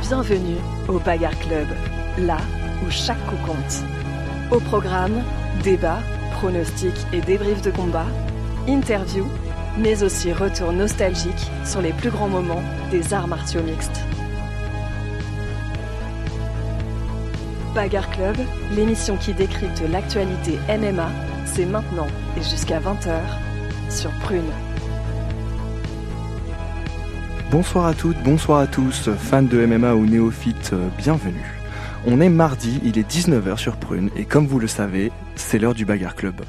Bienvenue au Bagarre Club, là où chaque coup compte. Au programme, débats, pronostics et débriefs de combat, interviews, mais aussi retour nostalgique sur les plus grands moments des arts martiaux mixtes. Bagarre Club, l'émission qui décrypte l'actualité MMA, c'est maintenant et jusqu'à 20h sur Prune. Bonsoir à toutes, bonsoir à tous, fans de MMA ou néophytes, euh, bienvenue. On est mardi, il est 19h sur Prune, et comme vous le savez, c'est l'heure du Bagarre Club.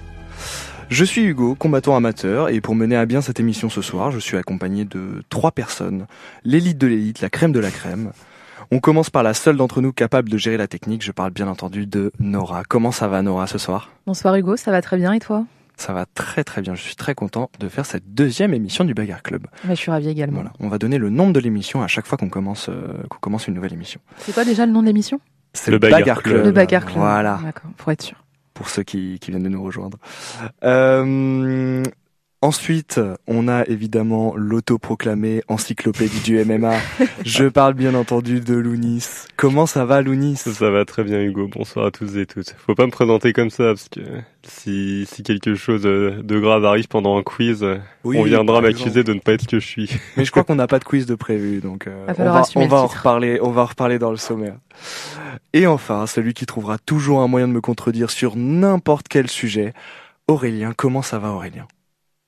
Je suis Hugo, combattant amateur, et pour mener à bien cette émission ce soir, je suis accompagné de trois personnes, l'élite de l'élite, la crème de la crème. On commence par la seule d'entre nous capable de gérer la technique, je parle bien entendu de Nora. Comment ça va Nora ce soir? Bonsoir Hugo, ça va très bien et toi? Ça va très très bien. Je suis très content de faire cette deuxième émission du Bagarre Club. je suis ravi également. Voilà. On va donner le nombre de l'émission à chaque fois qu'on commence, euh, qu'on commence une nouvelle émission. C'est quoi déjà le nom de l'émission? C'est le, Bagarre, Club. Le Bagarre Club. Voilà. D'accord, pour être sûr. Pour ceux qui, qui viennent de nous rejoindre. Euh, Ensuite, on a évidemment l'autoproclamé encyclopédie du MMA. Je parle bien entendu de Lounis. Comment ça va Lounis? Ça va très bien Hugo, bonsoir à tous et toutes. Faut pas me présenter comme ça parce que si, si quelque chose de grave arrive pendant un quiz, on viendra m'accuser de ne pas être ce que je suis. Mais je crois qu'on n'a pas de quiz de prévu, donc euh, on va, on va en reparler, on va en reparler dans le sommaire. Et enfin, celui qui trouvera toujours un moyen de me contredire sur n'importe quel sujet, Aurélien. Comment ça va Aurélien?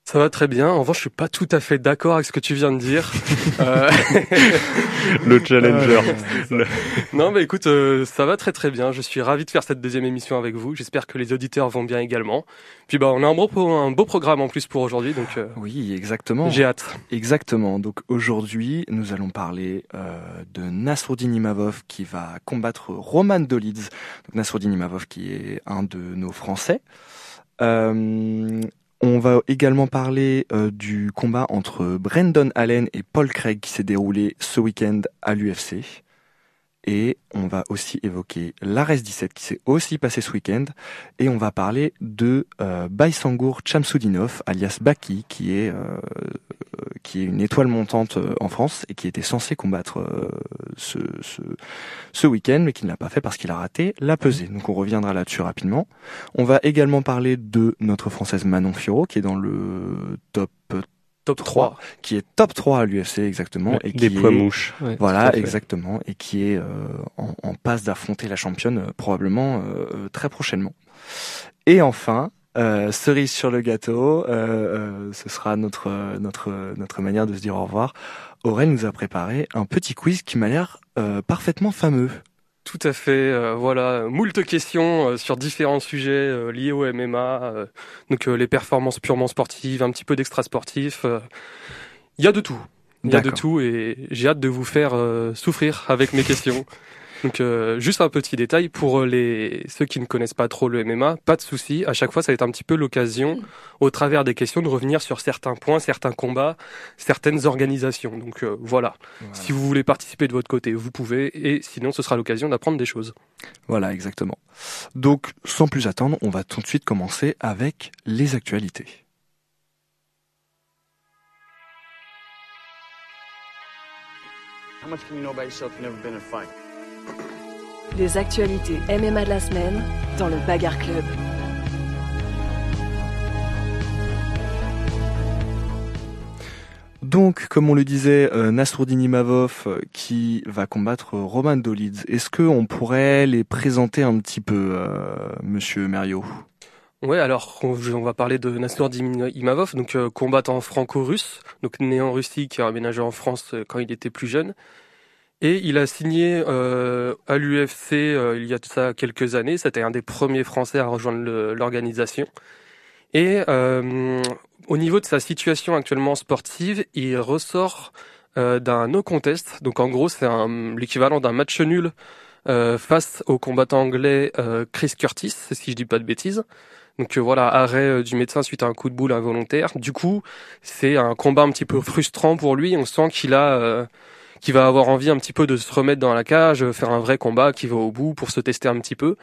Ça va très bien. En revanche, je suis pas tout à fait d'accord avec ce que tu viens de dire. euh... Le challenger. non, mais écoute, euh, ça va très très bien. Je suis ravi de faire cette deuxième émission avec vous. J'espère que les auditeurs vont bien également. Puis bah, on a un beau, un beau programme en plus pour aujourd'hui, donc. Euh, oui, exactement. J'ai hâte. Exactement. Donc aujourd'hui, nous allons parler euh, de Nasruddin Imavov qui va combattre Roman Dolids. Donc Nasruddin Imavov qui est un de nos Français. Euh, on va également parler euh, du combat entre Brandon Allen et Paul Craig qui s'est déroulé ce week-end à l'UFC. Et on va aussi évoquer l'Ares 17 qui s'est aussi passé ce week-end. Et on va parler de euh, Baysangour Chamsoudinov, alias Baki, qui est, euh, qui est une étoile montante euh, en France et qui était censé combattre euh, ce, ce, ce week-end, mais qui ne l'a pas fait parce qu'il a raté la pesée. Donc on reviendra là-dessus rapidement. On va également parler de notre française Manon Fioro, qui est dans le top top 3, qui est top 3 à l'UFC exactement et qui des poids mouches. Voilà exactement et qui est euh, en, en, passe d'affronter la championne euh, probablement euh, très prochainement. Et enfin cerise sur le gâteau ce sera notre notre notre manière de se dire au revoir. Aurel nous a préparé un petit quiz qui m'a l'air parfaitement fameux tout à fait. Euh, voilà, moult questions euh, sur différents sujets euh, liés au MMA. donc les performances purement sportives, un petit peu d'extra sportif. Il y a de tout. Il y a de tout et j'ai hâte de vous faire souffrir avec mes questions. Donc euh, juste un petit détail pour les ceux qui ne connaissent pas trop le MMA, pas de souci. À chaque fois, ça va être un petit peu l'occasion, au travers des questions, de revenir sur certains points, certains combats, certaines organisations. Donc euh, voilà. Si vous voulez participer de votre côté, vous pouvez, et sinon, ce sera l'occasion d'apprendre des choses. Voilà, exactement. Donc, sans plus attendre, on va tout de suite commencer avec les actualités. How much can you know about yourself? You've never been in a fight? Les actualités MMA de la semaine dans le Bagarre Club. Donc, comme on le disait, euh, Nasruddin Imavov euh, qui va combattre Roman Dolids. Est-ce qu'on pourrait les présenter un petit peu, euh, Monsieur Merio Ouais, alors on, va parler de Nasruddin Imavov, donc combattant franco-russe, donc né en Russie, qui a aménagé en France quand il était plus jeune, et il a signé euh, à l'UFC euh, il y a ça quelques années. C'était un des premiers Français à rejoindre l'organisation. Et euh, au niveau de sa situation actuellement sportive, il ressort euh, d'un no contest. Donc en gros, c'est l'équivalent d'un match nul euh, face au combattant anglais Chris Curtis, si je dis pas de bêtises. Donc voilà, arrêt du médecin suite à un coup de boule involontaire. Du coup, c'est un combat un petit peu frustrant pour lui. On sent qu'il a qui va avoir envie un petit peu de se remettre dans la cage, faire un vrai combat, qui va au bout pour se tester un petit peu.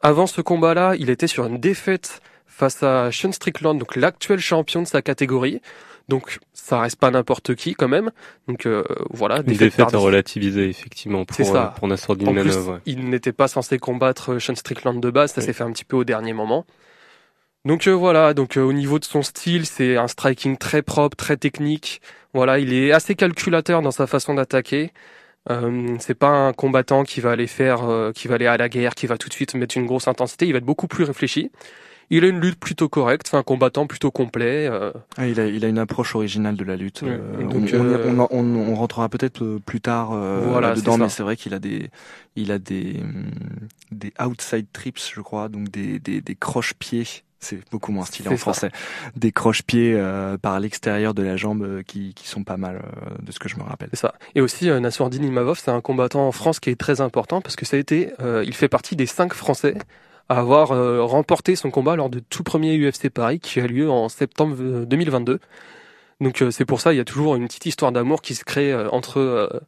Avant ce combat-là, il était sur une défaite face à Sean Strickland, donc l'actuel champion de sa catégorie. Donc ça reste pas n'importe qui quand même. Donc euh, voilà. Une défaite à relativiser effectivement pour, ça. Euh, pour Manov. Il n'était pas censé combattre Sean Strickland de base, ça s'est fait un petit peu au dernier moment. Donc euh, voilà, donc au niveau de son style, c'est un striking très propre, très technique. Voilà, il est assez calculateur dans sa façon d'attaquer. Euh, c'est pas un combattant qui va aller faire, qui va aller à la guerre, qui va tout de suite mettre une grosse intensité. Il va être beaucoup plus réfléchi. Il a une lutte plutôt correcte, c'est un combattant plutôt complet. Euh. Ah, il, a, il a une approche originale de la lutte. Euh, euh, on, rentrera peut-être plus tard dedans, mais c'est vrai qu'il a des, il a des, hum, des outside trips, je crois, donc des, des, des croche-pieds c'est beaucoup moins stylé en français, des croche-pieds par l'extérieur de la jambe qui, qui sont pas mal de ce que je me rappelle. C'est ça. Et aussi euh, Nassourdine Imavov, c'est un combattant en France qui est très important parce que ça a été, il fait partie des cinq Français à avoir euh, remporté son combat lors du tout premier UFC Paris qui a lieu en septembre 2022. Euh, Donc euh, c'est pour ça il y a toujours une petite histoire d'amour qui se crée entre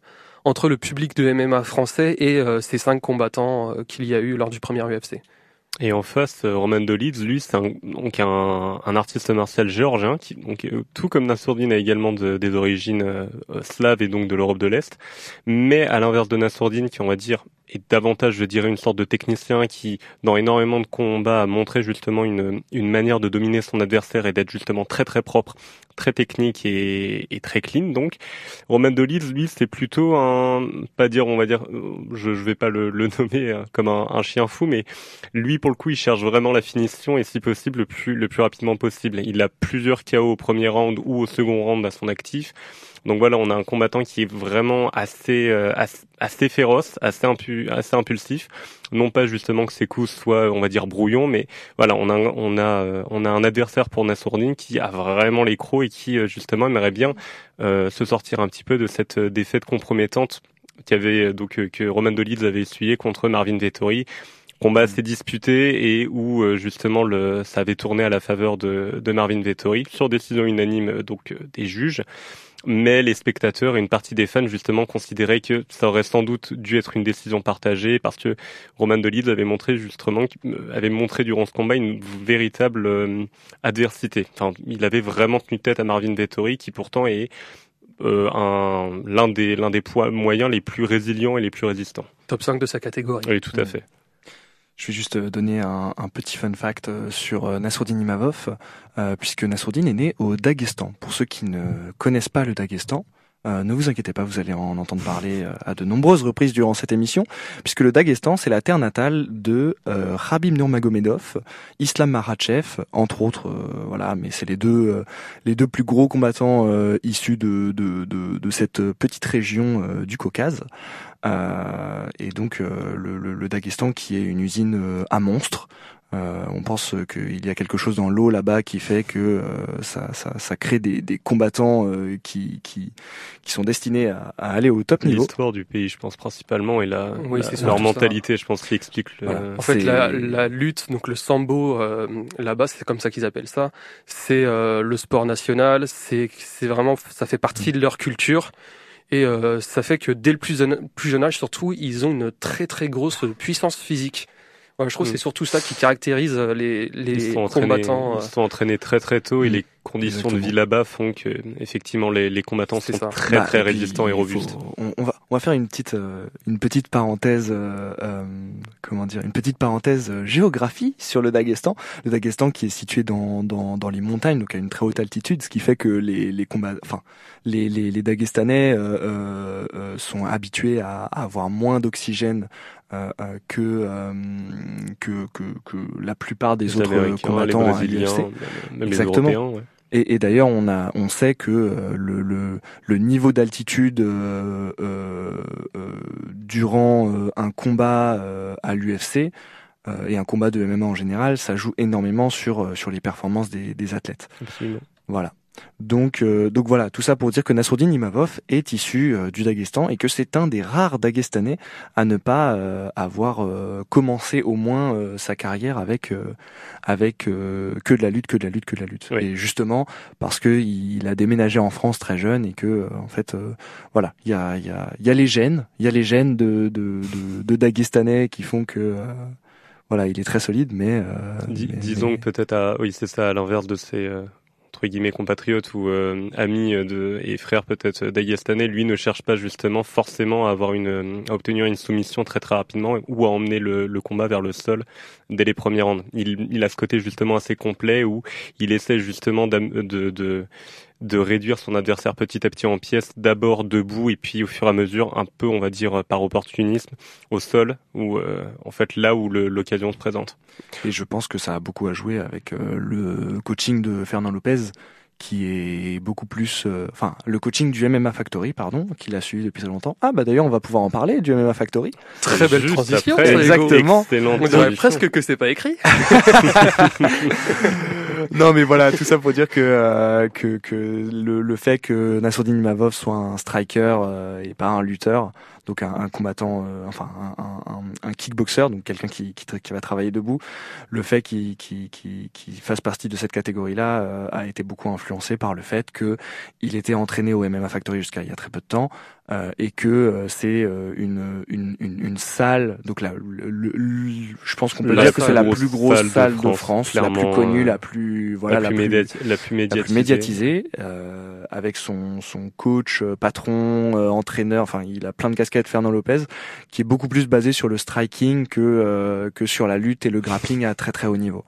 entre le public de MMA français et ces cinq combattants qu'il y a eu lors du premier UFC. Et en face, Roman Dolidze, lui, c'est un, donc un, artiste martial géorgien, qui, donc, tout comme Nassourdine, a également des origines slaves et donc de l'Europe de l'Est. Mais à l'inverse de Nassourdine, qui on va dire est davantage, je dirais, une sorte de technicien qui, dans énormément de combats, a montré justement une, une manière de dominer son adversaire et d'être justement très très propre, très technique et, et très clean. Donc, Roman Dolitz, lui, c'est plutôt un, pas dire, on va dire, je, je vais pas le, le nommer euh, comme un, un, chien fou, mais lui, pour le coup, il cherche vraiment la finition et si possible le plus le plus rapidement possible. Il a plusieurs KO au premier round ou au second round à son actif. Donc voilà, on a un combattant qui est vraiment assez euh, assez, féroce, assez, impu assez impulsif. Non pas justement que ses coups soient, on va dire, brouillons, mais voilà, on a on a euh, on a un adversaire pour Nassourdine qui a vraiment les crocs et qui euh, justement aimerait bien se sortir un petit peu de cette défaite compromettante qui avait donc que Roman avait essuyé contre Marvin Vettori. Combat assez disputé et où justement le ça avait tourné à la faveur de, de Marvin Vettori sur décision unanime donc des juges mais les spectateurs et une partie des fans justement considéraient que ça aurait sans doute dû être une décision partagée parce que Roman Dolidze avait montré justement euh, avait montré durant ce combat une véritable euh, adversité. Enfin, il avait vraiment tenu tête à Marvin Vettori qui pourtant est euh, un l'un des l'un des poids moyens les plus résilients et les plus résistants. Top 5 de sa catégorie. Oui, tout à fait. Je vais juste euh, donner un, petit fun fact euh, sur euh, Nasruddin Imavov, puisque Nasruddin est né au Daghestan. Pour ceux qui ne connaissent pas le Daghestan, ne vous inquiétez pas, vous allez en entendre parler à de nombreuses reprises durant cette émission, puisque le Daghestan, c'est la terre natale de euh, Rabib Nurmagomedov, Islam Makhachev, entre autres, voilà, mais c'est les deux les deux plus gros combattants issus de, cette petite région du Caucase. Euh, et donc euh, le, le, Daghestan qui est une usine euh, à monstres. Euh, on pense qu'il y a quelque chose dans l'eau là-bas qui fait que euh, ça, ça, ça, crée des, des combattants euh, qui, qui, qui, sont destinés à, à aller au top niveau. L'histoire du pays, je pense principalement, et la, oui, leur mentalité, je pense, qui explique. Le... En fait, la, la, lutte, donc le sambo là-bas, c'est comme ça qu'ils appellent ça. C'est le sport national. C'est vraiment, ça fait partie de leur culture. Et euh, ça fait que dès le plus, plus jeune âge, surtout, ils ont une très très grosse puissance physique. Ouais, je trouve que c'est mm. surtout ça qui caractérise euh, les, les ils combattants. Ils euh. sont entraînés très très tôt et mm. les conditions de vie là-bas font que effectivement les, les combattants sont très bah, très résistants et robustes. on, va on va faire une petite une petite parenthèse euh, comment dire une petite parenthèse géographie sur le Daghestan. Le Daghestan qui est situé dans, dans dans les montagnes donc à une très haute altitude, ce qui fait que les les combats enfin les les, les Dagestanais sont habitués à, à avoir moins d'oxygène euh, euh, euh, que, que, que, la plupart des autres combattants à l'UFC. Exactement. Et, et d'ailleurs, on a, on sait que le, le, le niveau d'altitude euh, euh, durant un combat à l'UFC et un combat de MMA en général, ça joue énormément sur sur les performances des, des athlètes. Absolument. Voilà. Donc, euh, donc voilà, tout ça pour dire que Nasruddin Imavov est issu euh, du Daghestan et que c'est un des rares Dagestanais à ne pas euh, avoir commencé au moins sa carrière avec avec que de la lutte, que de la lutte, que de la lutte. Et justement parce que il a déménagé en France très jeune et que en fait, voilà, il y a il y a il y a les gènes, il y a les gènes de de, de, de Dagestanais qui font que voilà, il est très solide, mais, disons peut-être à oui c'est ça à l'inverse de ces entre guillemets compatriote ou euh, ami de et frère peut-être d'Agastane, lui ne cherche pas justement forcément à avoir une à obtenir une soumission très très rapidement ou à emmener le, le combat vers le sol dès les premières rounds. Il, il a ce côté justement assez complet où il essaie justement de, de de réduire son adversaire petit à petit en pièces, d'abord debout et puis au fur et à mesure, un peu, on va dire, par opportunisme, au sol, ou euh, en fait là où l'occasion se présente. Et je pense que ça a beaucoup à jouer avec euh, le coaching de Fernand Lopez, qui est beaucoup plus, euh, enfin, le coaching du MMA Factory, pardon, qu'il a suivi depuis très longtemps. Ah bah d'ailleurs, on va pouvoir en parler du MMA Factory. Très belle transition. exactement. On dirait presque que c'est pas écrit. non mais voilà, tout ça pour dire que euh, que, que le, le, fait que Nassourdine Imavov soit un striker euh, et pas un lutteur, donc un, un combattant, euh, enfin un, un, un, kickboxer, donc quelqu'un qui, qui, qui, va travailler debout, le fait qu'il qui qui fasse partie de cette catégorie-là a été beaucoup influencé par le fait que il était entraîné au MMA Factory jusqu'à il y a très peu de temps euh, et que euh, c'est euh, une, une, une, une, salle. Donc là, le, je pense qu'on peut dire que c'est la plus grosse salle, de France, la plus connue, la plus voilà la, plus, la plus, médiatisée, avec son son coach, patron, entraîneur. Enfin, il a plein de casquettes, Fernand Lopez, qui est beaucoup plus basé sur le striking que que sur la lutte et le grappling à très très haut niveau.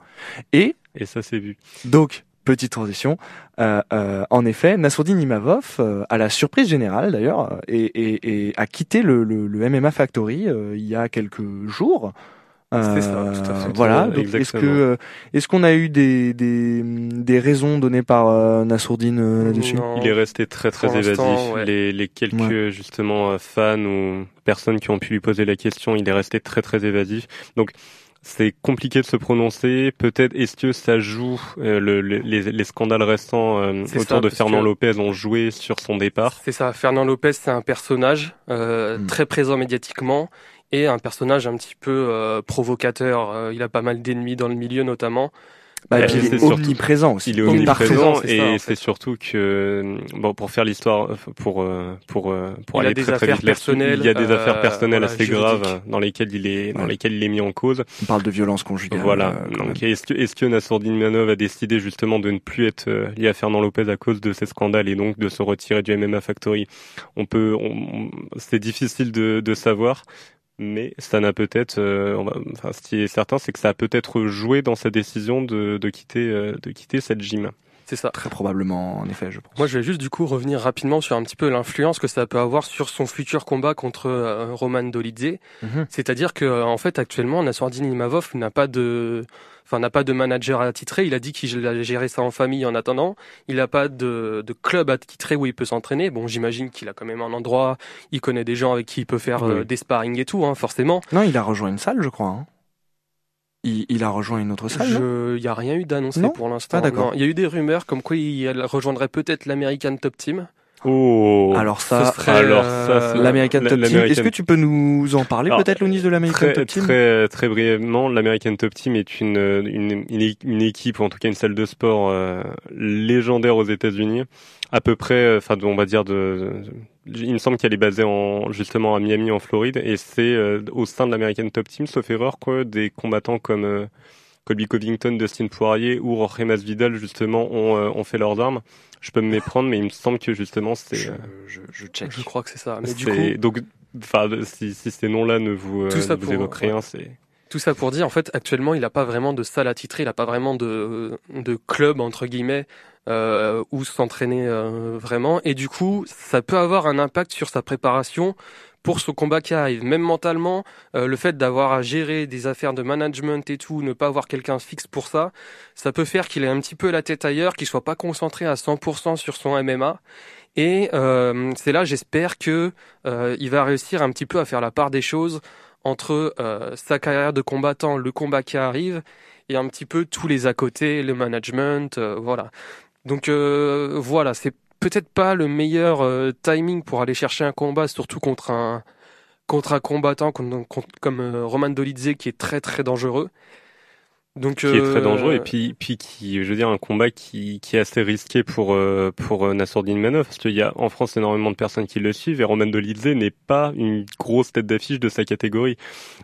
Et et ça c'est vu. Donc Petite transition. Euh, euh, en effet, Nassourdine Imavov, euh, à la surprise générale d'ailleurs, et, et, et, a quitté le, le, le MMA Factory il y a quelques jours. Euh, ça, tout à fait. Voilà. est-ce que est-ce qu'on a eu des, des, des raisons données par euh, Nassourdine là-dessus? Il est resté très très évasif. Les, les quelques justement fans ou personnes qui ont pu lui poser la question, il est resté très très évasif. Donc c'est compliqué de se prononcer. Peut-être est-ce que ça joue euh, le, les, les, scandales récents euh, autour de Fernand Lopez ont joué sur son départ. C'est ça. Fernand Lopez, c'est un personnage euh, hmm. très présent médiatiquement et un personnage un petit peu provocateur. il a pas mal d'ennemis dans le milieu notamment. Bah, il est omniprésent aussi. Il est omniprésent et c'est surtout que bon pour faire l'histoire pour pour pour aller très très vite là-dessus, il y a des affaires personnelles assez graves dans lesquelles il est dans lesquelles il est mis en cause. On parle de violence conjugale. Voilà. Euh, Donc est-ce que est-ce que Nassourdine Manov a décidé justement de ne plus être euh, lié à Fernand Lopez à cause de ces scandales et donc de se retirer du MMA Factory On peut, on, c'est difficile de, de savoir mais ça n'a peut-être, euh, enfin, ce qui est certain, c'est que ça a peut-être joué dans sa décision de, de quitter, euh, de quitter cette gym. C'est ça. Très probablement, en effet, je pense. Moi, je vais juste du coup revenir rapidement sur un petit peu l'influence que ça peut avoir sur son futur combat contre euh, Roman Dolidze. Mhm. C'est-à-dire que, en fait, actuellement, Nassourdine Imavov n'a pas de, enfin n'a pas de manager attitré. Il a dit qu'il allait gérer ça en famille en attendant. Il n'a pas de, de club attitré où il peut s'entraîner. Bon, j'imagine qu'il a quand même un endroit. Il connaît des gens avec qui il peut faire euh, des sparring et tout, hein, forcément. Non, il a rejoint une salle, je crois. Hein. Il, il, a rejoint une autre salle. Il n'y a rien eu d'annoncé pour l'instant. Ah, d'accord. Il y a eu des rumeurs comme quoi il rejoindrait peut-être l'American Top Team. Oh. Alors ça, alors ça, l'American Top Team. Est-ce que tu peux nous en parler peut-être, Lounis, de l'American Top Team Très, très brièvement, l'American Top Team est une, une, une, équipe, ou en tout cas une salle de sport euh, légendaire aux États-Unis. À peu près, euh, enfin, on va dire de, il me semble qu'elle est basée en justement à Miami, en Floride, et c'est euh, au sein de l'American Top Team, sauf erreur, quoi, des combattants comme Colby Covington, Dustin Poirier ou Jorge Masvidal justement ont, euh, ont fait leurs armes. Je peux me méprendre, mais il me semble que justement c'est. Je, euh, je, je, check. je crois que c'est ça. Mais du coup, donc, enfin, si, si ces noms-là ne vous, euh, ne vous évoquent rien, c'est. Tout ça pour dire, en fait, actuellement, il n'a pas vraiment de salle à titrer, il n'a pas vraiment de, de club, entre guillemets, euh, où s'entraîner vraiment. Et du coup, ça peut avoir un impact sur sa préparation pour ce combat qui arrive. Même mentalement, euh, le fait d'avoir à gérer des affaires de management et tout, ne pas avoir quelqu'un fixe pour ça, ça peut faire qu'il ait un petit peu la tête ailleurs, qu'il soit pas concentré à 100% sur son MMA. Et euh, c'est là, j'espère que euh, il va réussir un petit peu à faire la part des choses entre sa carrière de combattant, le combat qui arrive, et un petit peu tous les à côté, le management, voilà. Donc voilà, c'est peut-être pas le meilleur euh, timing pour aller chercher un combat, surtout contre un contre un combattant comme, euh, Roman Dolidze qui est très très dangereux. Donc, qui est très euh, dangereux et puis puis qui je veux dire un combat qui qui est assez risqué pour euh, pour euh, Nassourdine Manov parce qu'il y a en France énormément de personnes qui le suivent et Roman Dolidze n'est pas une grosse tête d'affiche de sa catégorie.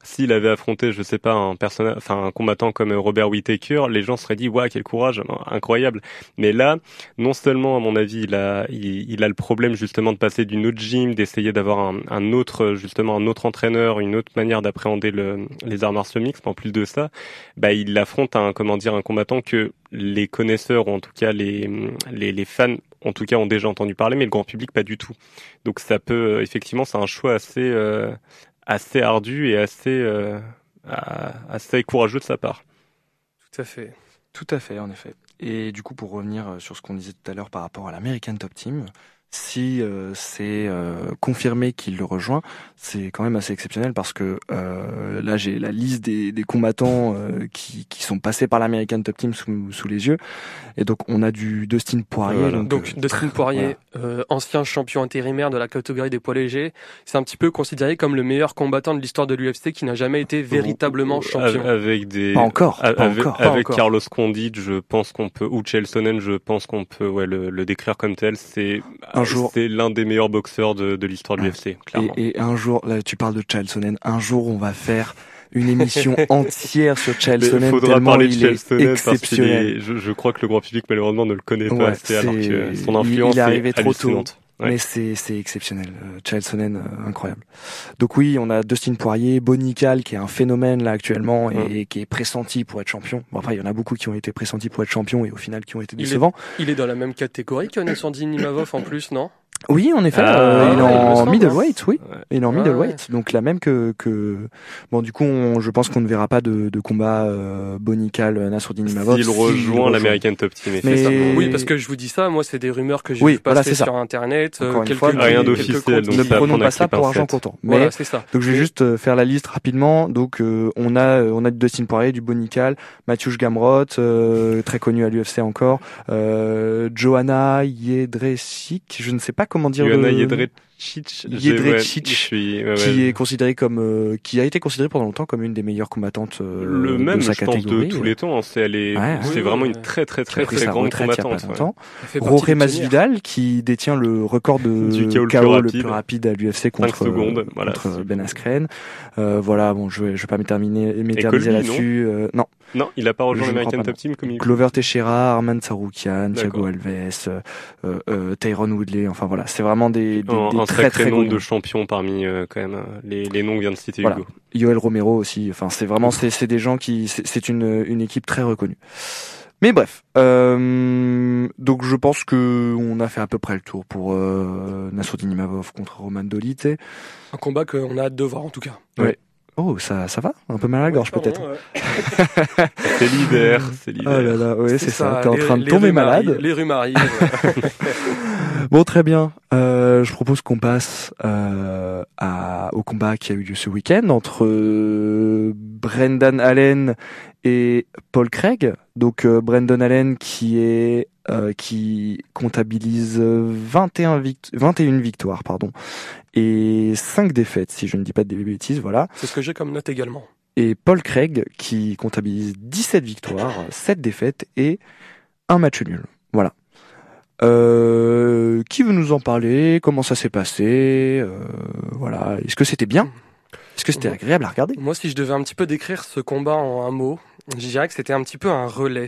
S'il avait affronté je sais pas un personnage enfin un combattant comme Robert Whittaker, les gens seraient dit waouh quel courage incroyable. Mais là non seulement à mon avis il a il, il a le problème justement de passer d'une autre gym, d'essayer d'avoir un, un autre justement un autre entraîneur, une autre manière d'appréhender le, les arts martiaux mixtes. En plus de ça, bah il affronte un comment dire un combattant que les connaisseurs ou en tout cas les, les fans en tout cas ont déjà entendu parler mais le grand public pas du tout. Donc ça peut effectivement c'est un choix assez euh, assez ardu et assez euh, assez courageux de sa part. Tout à fait. Tout à fait en effet. Et du coup pour revenir sur ce qu'on disait tout à l'heure par rapport à l'American Top Team, si euh, c'est euh, confirmé qu'il le rejoint, c'est quand même assez exceptionnel parce que euh, là j'ai la liste des, des combattants euh, qui, qui sont passés par l'American Top Team sous, sous les yeux. Et donc on a du Dustin Poirier. Voilà. Donc, donc Dustin Poirier, voilà. ancien champion intérimaire de la catégorie des poids légers, c'est un petit peu considéré comme le meilleur combattant de l'histoire de l'UFC qui n'a jamais été véritablement champion. Avec des pas encore, pas avec, encore, avec Carlos Condit, je pense qu'on peut ou Chelsonen, je pense qu'on peut ouais le, le décrire comme tel. C'est un jour c'est l'un des meilleurs boxeurs de, de l'histoire de l'UFC, clairement. Et, et, un jour, là, tu parles de Chael Sonnen, un jour on va faire une émission entière sur Chael Sonnen faudra parler de est Sonnen exceptionnel. Est, je, je, crois que le grand public malheureusement ne le connaît pas ouais, assez alors que son influence il est arrivé est trop tôt. Ouais. Mais c'est c'est exceptionnel, euh, Chael Sonnen euh, incroyable. Donc oui, on a Dustin Poirier, Bonical qui est un phénomène là actuellement et, et, qui est pressenti pour être champion. Bon après il y en a beaucoup qui ont été pressentis pour être champion et au final qui ont été décevants. Il est, il est dans la même catégorie que Nassourdine Nimavov en plus, non? Oui, en effet, Ah, euh, il est ouais, il en middleweight, oui. Ouais. Il est en Ouais, middleweight, donc la même que que bon du coup on, je pense qu'on ne verra pas de, de combat euh, Bonical Nassourdine Imavov. S'il rejoint l'American Top Team, Mais- ça. Oui, parce que je vous dis ça, moi c'est des rumeurs que j'ai Oui, voilà, passer sur internet, euh, quelques fois, Rien d'officiel, ne prenons pas ça pour argent comptant. Mais Voilà, c'est ça. donc je vais juste euh, faire la liste rapidement. Donc euh, on a euh, on a du Dustin Poirier, du Bonical, Mathieu Gamrot, euh, très connu à l'UFC encore, euh, Johanna Jedrzejczyk, je ne sais pas comment dire le Jedrzejczyk, Jedrzejczyk, je suis- ouais, ouais. qui est considéré comme euh, qui a été considérée pendant longtemps comme une des meilleures combattantes euh, le même, de sa je pense, de tous les temps. hein. C'est elle est, Ouais, c'est ouais. vraiment une très très très très grande combattante. pionnières. Masvidal qui détient le record de Du KO le plus le rapide. plus rapide à l'UFC contre, secondes, euh, voilà, contre Ben Askren. Euh, voilà, bon, je vais, je vais pas m'éterminer, m'éterniser là-dessus. Non, Non, il a pas rejoint l'American Top Team comme il Glover Teixeira, Arman Saroukian. Thiago Alves, euh, euh, Tyron Woodley. Enfin voilà, c'est vraiment des, des, un, des un très très nombre de champions parmi euh, quand même euh, les, les noms que vient de citer Voilà. Hugo. Yoel Romero aussi. Enfin, c'est vraiment c'est c'est des gens qui c'est c'est une une équipe très reconnue. Mais bref, euh, donc je pense que on a fait à peu près le tour pour euh, Nassourdine Imavov contre Roman Dolite. Un combat qu'on a hâte de voir en tout cas. Oh, ça ça va Un peu mal à la gorge peut-être. ouais. C'est l'hiver, c'est Oh l'hiver. là là, ouais, c'est ça. T'es en les- train de tomber malade. arrivent, Les rhumes arrivent. Bon, très bien. Euh, je propose qu'on passe euh, à, au combat qui a eu lieu ce week-end entre euh, Brendan Allen et Paul Craig. Donc euh, Brendan Allen qui est euh, qui comptabilise 21, vict 21 victoires pardon et 5 défaites si je ne dis pas de bêtises voilà C'est ce que j'ai comme note également. et Paul Craig qui comptabilise 17 victoires, 7 défaites et un match nul. Voilà. Euh, qui veut nous en parler? Comment ça s'est passé? Euh, Voilà. Est-ce que c'était bien? Est-ce que c'était agréable à regarder? Moi, si je devais un petit peu décrire ce combat en un mot, je dirais que c'était un petit peu un relais.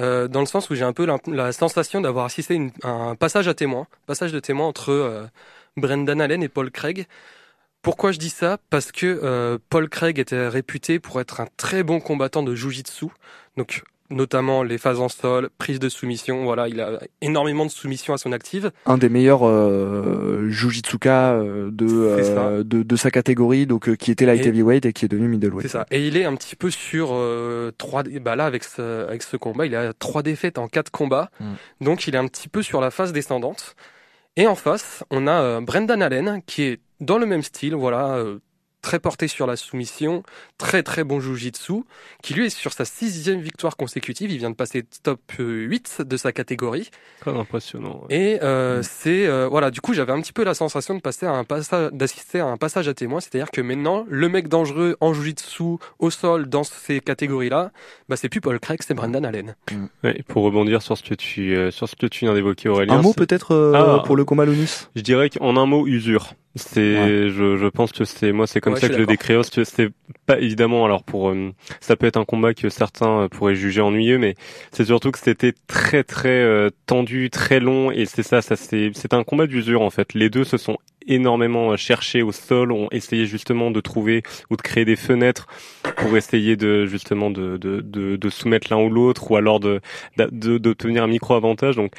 Euh, dans le sens où j'ai un peu la, sensation d'avoir assisté une, à un passage à témoin, passage de témoin entre euh, Brendan Allen et Paul Craig. Pourquoi je dis ça? Parce que euh, Paul Craig était réputé pour être un très bon combattant de jujitsu, donc notamment les phases en sol, prise de soumission. Voilà, il a énormément de soumissions à son active. Un des meilleurs euh, jujitsuka euh, de, euh, de de sa catégorie, donc euh, qui était light Et- heavyweight et qui est devenu middleweight. C'est ça. Et il est un petit peu sur euh, trois. Bah là, avec ce, avec ce combat, il a trois défaites en quatre combats. Mm. Donc, il est un petit peu sur la phase descendante. Et en face, on a euh, Brendan Allen qui est dans le même style. Voilà, euh, très porté sur la soumission, très très bon jujitsu, qui lui est sur sa sixième victoire consécutive. Il vient de passer top 8 de sa catégorie. Très impressionnant. ouais. Et euh, c'est euh, voilà, du coup, j'avais un petit peu la sensation de passer à un passage, d'assister à un passage à témoin, c'est-à-dire que maintenant, le mec dangereux en jujitsu au sol dans ces catégories-là, bah c'est plus Paul Craig, c'est Brendan Allen. Ouais, pour rebondir sur ce que tu euh, sur ce que tu viens d'évoquer Aurélien. Un mot peut-être euh, Ah. pour le combat Lonis Je dirais qu'en un mot, usure. C'est, Ouais. je, je pense que c'est, moi, c'est comme Ouais, ça que je le décris. Parce que c'est pas évidemment, alors pour, euh, ça peut être un combat que certains euh, pourraient juger ennuyeux, mais c'est surtout que c'était très, très euh, tendu, très long, et c'est ça, ça c'est, c'est un combat d'usure en fait. Les deux se sont énormément cherchés au sol, ont essayé justement de trouver ou de créer des fenêtres pour essayer de justement de, de, de, de soumettre l'un ou l'autre, ou alors de, de, d'obtenir un micro avantage. Donc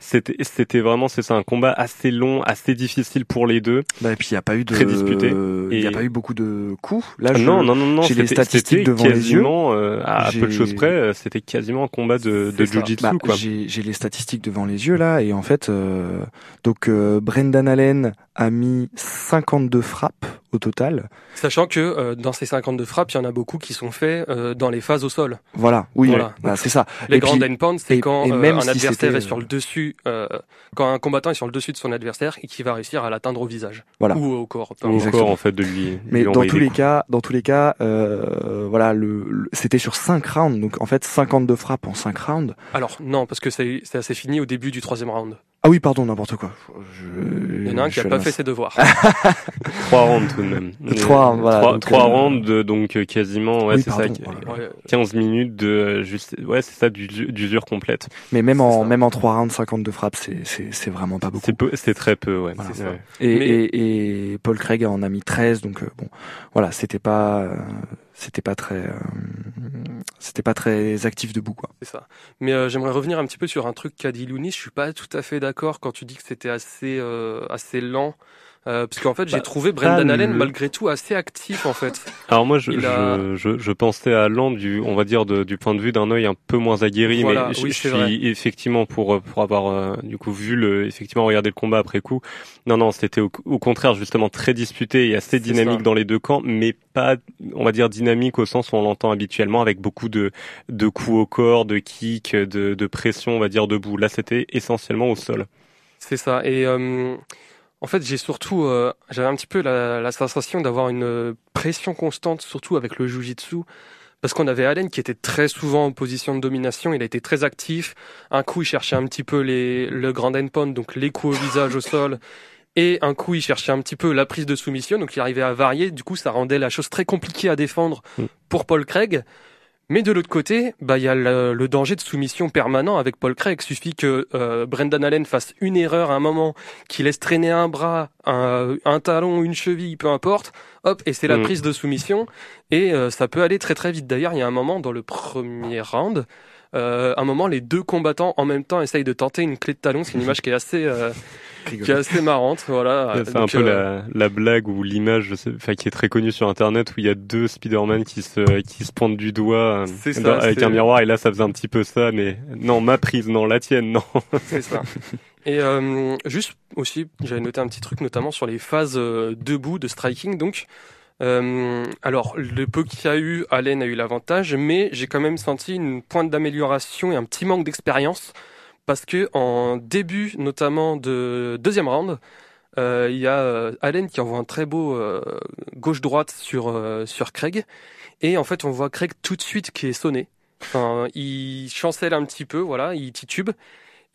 c'était, c'était vraiment, c'est ça, un combat assez long, assez difficile pour les deux. bah, Et puis il n'y a pas eu de. Très disputé. Il n'y a pas eu beaucoup de coups. Là, je... Non, non, non, non. j'ai les statistiques devant les yeux. quasiment, euh, à peu de choses près, euh, c'était quasiment un combat de, de jujitsu, Bah, quoi. j'ai j'ai les statistiques devant les yeux là et en fait euh, donc euh, Brendan Allen a mis 52 frappes au total. Sachant que euh, dans ces 52 frappes, il y en a beaucoup qui sont faits euh, dans les phases au sol. Voilà, oui, Voilà. bah, c'est ça. Les Et grands puis- endpoints, c'est quand et euh, même un si adversaire est sur le dessus, euh, quand un combattant est sur le dessus de son adversaire et qui va réussir à l'atteindre au visage Voilà. ou au corps. Ou. Exactement. encore, en fait, de lui. Mais dans tous les cas, dans tous les cas, euh, voilà, le, le- c'était sur 5 rounds, donc en fait 52 frappes en 5 rounds. Alors non, parce que c'est c'est assez fini au début du troisième round. Ah oui, pardon, n'importe quoi. Je, Il y en a un qui a suis pas fait ses devoirs. Trois rounds tout de même. Trois, Euh, voilà, Trois, donc, trois euh, de, donc euh, quasiment, ouais, Oui, c'est ça, là là. Ouais. 15 minutes de, euh, juste, ouais, c'est ça, d'usu- d'usure complète. Mais même en ça. même en 3 rounds, 52 frappes, c'est c'est c'est vraiment pas beaucoup. C'est peu, c'est très peu, ouais. Voilà. Et, Mais- et, et Paul Craig en a mis 13, donc euh, bon, voilà, c'était pas, euh, c'était pas très, euh, c'était pas très actif debout, quoi. C'est ça. Mais euh, j'aimerais revenir un petit peu sur un truc qu'a dit Lounis. Je suis pas tout à fait d'accord quand tu dis que c'était assez euh, assez lent. Euh, parce qu'en fait, j'ai Bah, trouvé Brendan Allen le- malgré tout assez actif en fait. Alors moi, je, a- je, je, je pensais à Land du, on va dire, de- du point de vue d'un œil un peu moins aguerri, Voilà, mais je, oui, je suis vrai. effectivement pour euh, pour avoir euh, du coup vu le, effectivement regardé le combat après coup. Non, non, c'était au, au contraire justement très disputé et assez dynamique ça. dans les deux camps, mais pas, on va dire dynamique au sens où on l'entend habituellement, avec beaucoup de de coups au corps, de kicks, de, de pression, on va dire debout. Là, c'était essentiellement au sol. C'est ça. Et euh, en fait, j'ai surtout, euh, j'avais un petit peu la, la sensation d'avoir une euh, pression constante, surtout avec le jujitsu. Parce qu'on avait Allen qui était très souvent en position de domination, il a été très actif. Un coup, il cherchait un petit peu les, le grand endpoint, donc les coups au visage, au sol. Et un coup, il cherchait un petit peu la prise de soumission, donc il arrivait à varier. Du coup, ça rendait la chose très compliquée à défendre Mm. pour Paul Craig. Mais de l'autre côté, bah il y a le, le danger de soumission permanent avec Paul Craig. Suffit que euh, Brendan Allen fasse une erreur à un moment, qu'il laisse traîner un bras, un, un talon, une cheville, peu importe. Hop, et c'est la Mm. prise de soumission. Et euh, ça peut aller très très vite. D'ailleurs, il y a un moment dans le premier round, euh, un moment, les deux combattants en même temps essayent de tenter une clé de talon. C'est une image qui est assez, euh, qui est assez marrante. Voilà. C'est un peu euh, la, la blague ou l'image, je sais- enfin qui est très connue sur internet où il y a deux Spider-Man qui se qui se pointent du doigt euh, C'est ça, dans- avec un miroir et là ça faisait un petit peu ça mais non ma prise non la tienne non. C'est ça. Et euh, juste aussi, j'avais noté un petit truc, notamment sur les phases euh, debout de striking. Donc, euh, alors le peu qu'il y a eu, Allen a eu l'avantage, mais j'ai quand même senti une pointe d'amélioration et un petit manque d'expérience parce que en début, notamment de deuxième round, euh, il y a euh, Allen qui envoie un très beau euh, gauche-droite sur Craig, et en fait on voit Craig tout de suite qui est sonné. Enfin, il chancelle un petit peu, voilà, il titube.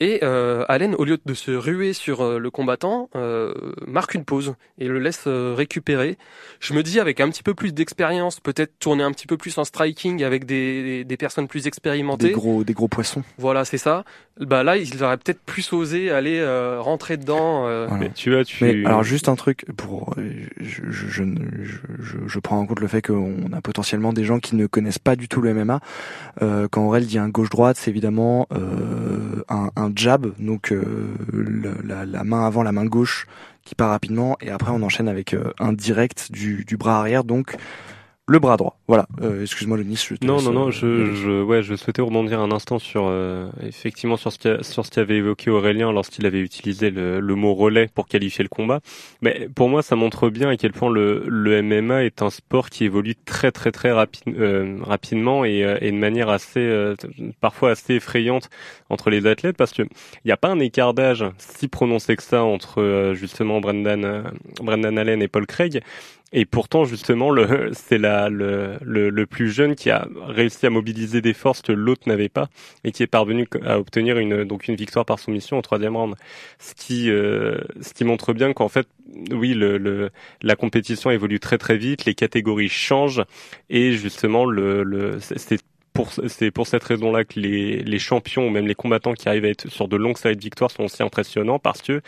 Et euh, Allen, au lieu de se ruer sur euh, le combattant, euh, marque une pause et le laisse euh, récupérer. Je me dis, avec un petit peu plus d'expérience, peut-être tourner un petit peu plus en striking avec des, des, des personnes plus Des expérimentées. gros, des gros poissons. Voilà, c'est ça. Bah là, il aurait peut-être plus osé aller euh, rentrer dedans. euh, Voilà. Mais tu as tu Mais alors juste un truc pour je, je, je, je, je- je prends en compte le fait qu'on a potentiellement des gens qui ne connaissent pas du tout le MMA. Euh, quand Aurel dit un gauche droite, c'est évidemment euh, un, un jab, donc euh, la, main avant la main gauche qui part rapidement et après on enchaîne avec euh, un direct du bras arrière. Donc le bras droit. Voilà. Euh, Excuse-moi, Denis. Je te Non, non, non, euh, je, je, ouais, je souhaitais rebondir un instant sur, euh, effectivement, sur ce qu'a- sur ce qu'avait évoqué Aurélien lorsqu'il avait utilisé le, le mot relais pour qualifier le combat. Mais pour moi, ça montre bien à quel point le, le MMA est un sport qui évolue très, très, très rapi- euh, rapidement et, euh, et de manière assez, euh, parfois assez effrayante entre les athlètes parce que il n'y a pas un écart d'âge si prononcé que ça entre euh, justement Brendan, Brendan Allen et Paul Craig. Et pourtant, justement, le, c'est la, le, le, le plus jeune qui a réussi à mobiliser des forces que l'autre n'avait pas et qui est parvenu à obtenir une, donc une victoire par soumission au troisième round. Ce qui, euh, ce qui montre bien qu'en fait, oui, le, le, la compétition évolue très très vite, les catégories changent et justement, le, le, c'est- pour, c'est pour cette raison-là que les, les champions ou même les combattants qui arrivent à être sur de longues séries de victoires sont aussi impressionnants parce que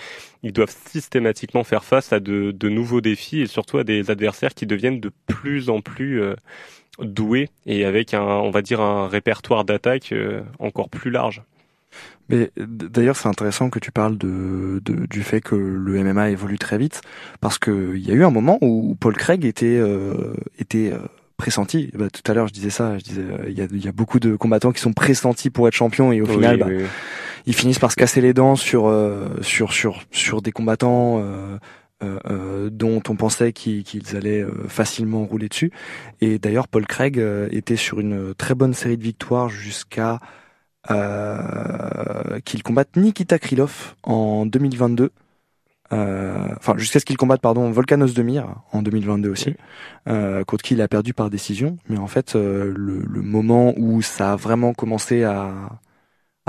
ils doivent systématiquement faire face à de, de nouveaux défis et surtout à des adversaires qui deviennent de plus en plus euh, doués et avec un, on va dire, un répertoire d'attaque euh, encore plus large. Mais d'ailleurs, c'est intéressant que tu parles de, de- du fait que le MMA évolue très vite, parce que il y a eu un moment où Paul Craig était euh, était euh, pressenti. Bah, tout à l'heure, je disais ça. Je disais, euh, il y, a, il y a beaucoup de combattants qui sont pressentis pour être champions et au final, bah, oui, ils finissent par se casser les dents sur euh, sur sur sur des combattants. euh, dont on pensait qu'ils allaient facilement rouler dessus. Et d'ailleurs, Paul Craig était sur une très bonne série de victoires jusqu'à qu'il combatte Nikita Krylov en 2022. Euh, Enfin, jusqu'à ce qu'il combatte, pardon, Volkanos Demir en 2022 aussi, euh, contre qui il a perdu par décision. Mais en fait, euh, le, le moment où ça a vraiment commencé à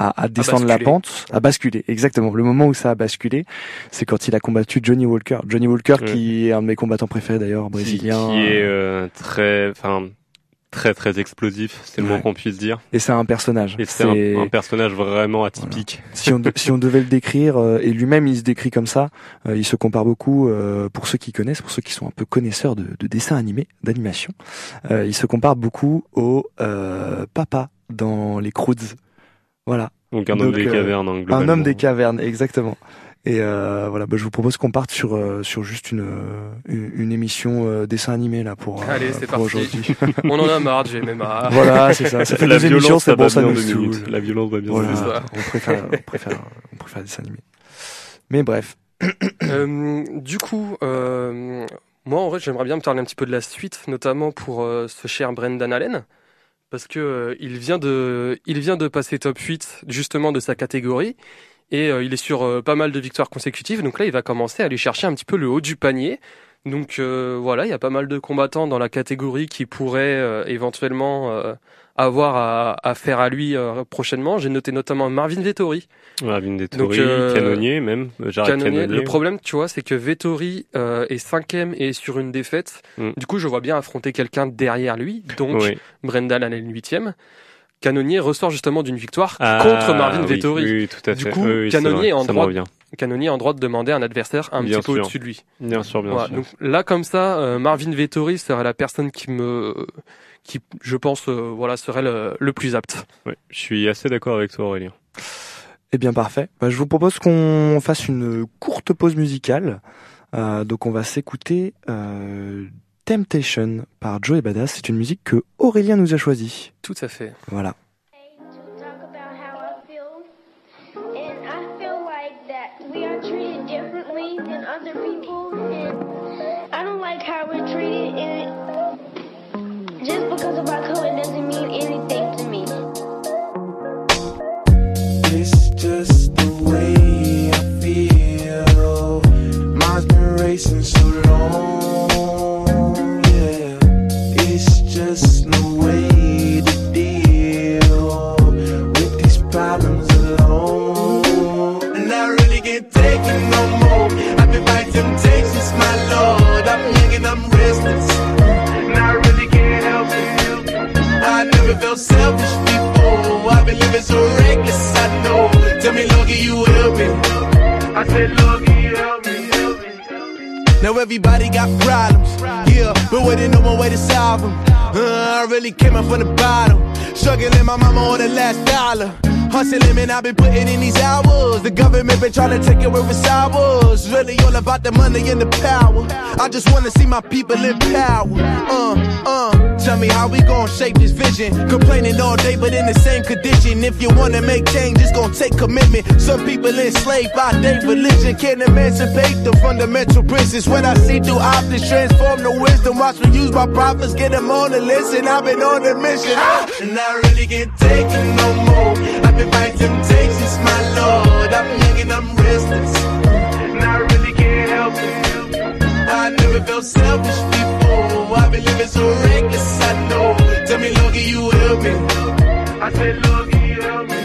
à, à descendre la pente, à basculer, exactement. Le moment où ça a basculé, c'est quand il a combattu Johnny Walker. Johnny Walker, Ouais. qui est un de mes combattants préférés d'ailleurs, Qui, brésilien. qui est euh, très, enfin, très très explosif, c'est le Ouais. mot qu'on puisse dire. Et c'est un personnage. Et c'est un, un personnage vraiment atypique. si on, de- si on devait le décrire, euh, et lui-même il se décrit comme ça, euh, il se compare beaucoup, euh, pour ceux qui connaissent, pour ceux qui sont un peu connaisseurs de, de dessins animés, d'animation, euh, il se compare beaucoup au euh, papa dans les Croods. Voilà, Donc un Donc, homme des euh, cavernes, hein, un homme des cavernes, exactement. Et euh, voilà, bah, je vous propose qu'on parte sur euh, sur juste une une, une émission euh, dessin animé là pour, euh, Allez, c'est pour parti. aujourd'hui. On en a marre du MMA. voilà, c'est ça. Ça fait la deux émissions, violence, c'est ça bon, va ça bien nous deux saoule. La violence va bien Voilà, on préfère, on préfère, on préfère des dessins animés. Mais bref, Euh, du coup, euh, moi en vrai, j'aimerais bien me parler un petit peu de la suite, notamment pour euh, ce cher Brendan Allen, parce que euh, il vient de, il vient de passer top 8 justement de sa catégorie. Et euh, il est sur euh, pas mal de victoires consécutives, donc là il va commencer à aller chercher un petit peu le haut du panier. Donc euh, voilà, il y a pas mal de combattants dans la catégorie qui pourraient euh, éventuellement euh, avoir à, à faire à lui euh, prochainement. J'ai noté notamment Marvin Vettori, Marvin euh, Canonnier même, Canonnier. Cannonier. Le problème, tu vois, c'est que Vettori euh, est cinquième et est sur une défaite. Mm. Du coup, je vois bien affronter quelqu'un derrière lui, donc Oui. Brendan Allen huitième. Canonnier ressort justement d'une victoire Ah, contre Marvin oui, Vettori. Oui, oui, tout à Du fait. coup, Oui, oui, Canonnier vrai, en droit- a en droit de demander un adversaire un Bien petit peu au-dessus de lui. Bien sûr, bien Voilà, sûr. donc là, comme ça, euh, Marvin Vettori serait la personne qui me, qui, je pense, euh, voilà, serait le, le plus apte. Ouais, je suis assez d'accord avec toi, Aurélien. Eh bien parfait. Bah, je vous propose qu'on fasse une courte pause musicale. Euh, donc on va s'écouter euh, Temptation par Joey Badass. C'est une musique que Aurélien nous a choisie. Tout à fait. Voilà. Came up from the bottom, struggling my mama on the last dollar. Hustling, man, I've been putting in these hours. The government been trying to take it away with sours. Really all about the money and the power. I just wanna see my people in power. Uh, uh. Tell me how we gon' shape this vision. Complaining all day, but in the same condition. If you wanna make change, it's gon' take commitment. Some people enslaved by their religion can't emancipate the fundamental principles. What I see through optics transform the wisdom. Watch me use my prophets, get them on the list, and I've been on a mission. Ah! And I really can't take it no more. Temptations, my lord. I'm young and I'm restless. And I really can't help it. I never felt selfish before. I've been living so reckless, I know. Tell me, Lord, you help me? I said, help me?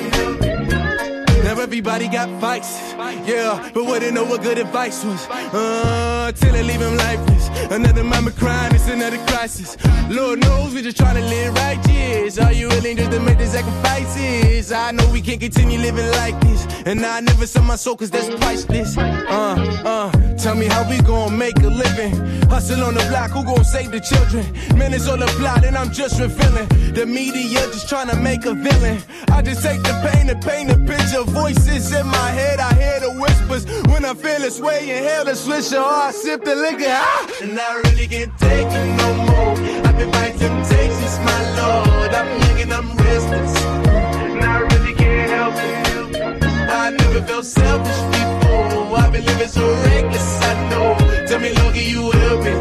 Everybody got fights, yeah, but wouldn't know what good advice was. Uh, till they leave him lifeless. Another mama crying, it's another crisis. Lord knows we just trying to live righteous. Are you willing just to make the sacrifices? I know we can't continue living like this, and I never sell my soul 'cause that's priceless. Uh, uh, tell me how we gon' make a living. Hustle on the block, who gon' save the children? Man, it's all a plot, and I'm just revealing. The media just trying to make a villain. I just take the pain and paint a picture. Voices in my head, I hear the whispers. When I feel this way, inhale the swisher, or I sip the liquor. Ah! And I really can't take it no more. I've been fighting temptations, my lord. I'm young and I'm restless. And I really can't help it. I never felt selfish before. I've been living so reckless, I know. Tell me, Lord, can you help me?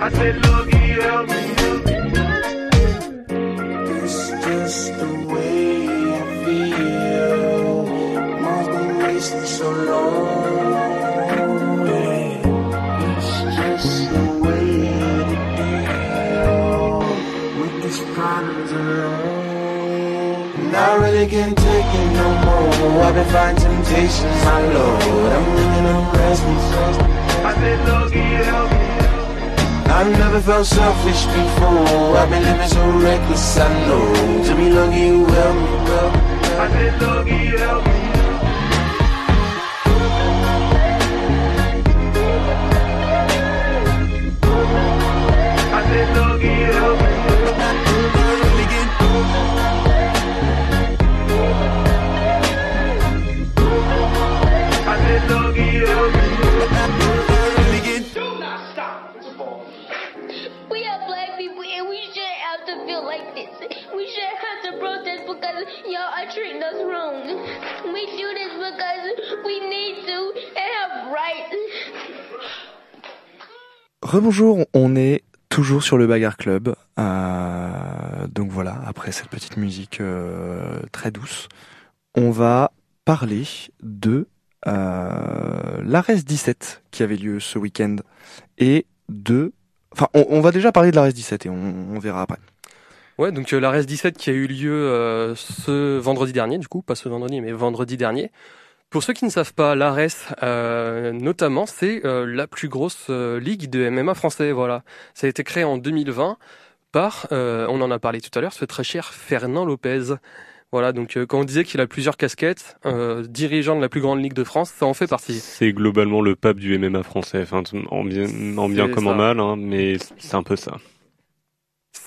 I said, Lord, can you help me? It's just the taking, taking no more. I've been fighting temptations, my lord. I'm living on restless. I said, been lucky, lucky. I've never felt selfish before. I've been living so reckless, I know. To me, lucky, you help me, well. I said, been help me. I've been lucky. Because. Rebonjour, on est toujours sur le Bagarre Club. Euh, donc voilà, après cette petite musique euh, très douce, on va parler de euh, l'ARES 17 qui avait lieu ce week-end et de... Enfin, on, va déjà parler de l'ARES 17 et on verra après. Ouais, donc euh, la RES 17 qui a eu lieu euh, ce vendredi dernier, du coup, pas ce vendredi, mais vendredi dernier. Pour ceux qui ne savent pas, l'ARES, euh, notamment, c'est euh, la plus grosse euh, ligue de MMA français. Voilà, ça a été créé en 2020 par, on en a parlé tout à l'heure, ce très cher Fernand Lopez. Voilà, donc quand on disait qu'il a plusieurs casquettes, dirigeant de la plus grande ligue de France, ça en fait partie. C'est globalement le pape du MMA français, enfin en bien, en bien C'est comme en mal, hein, mais c'est un peu ça.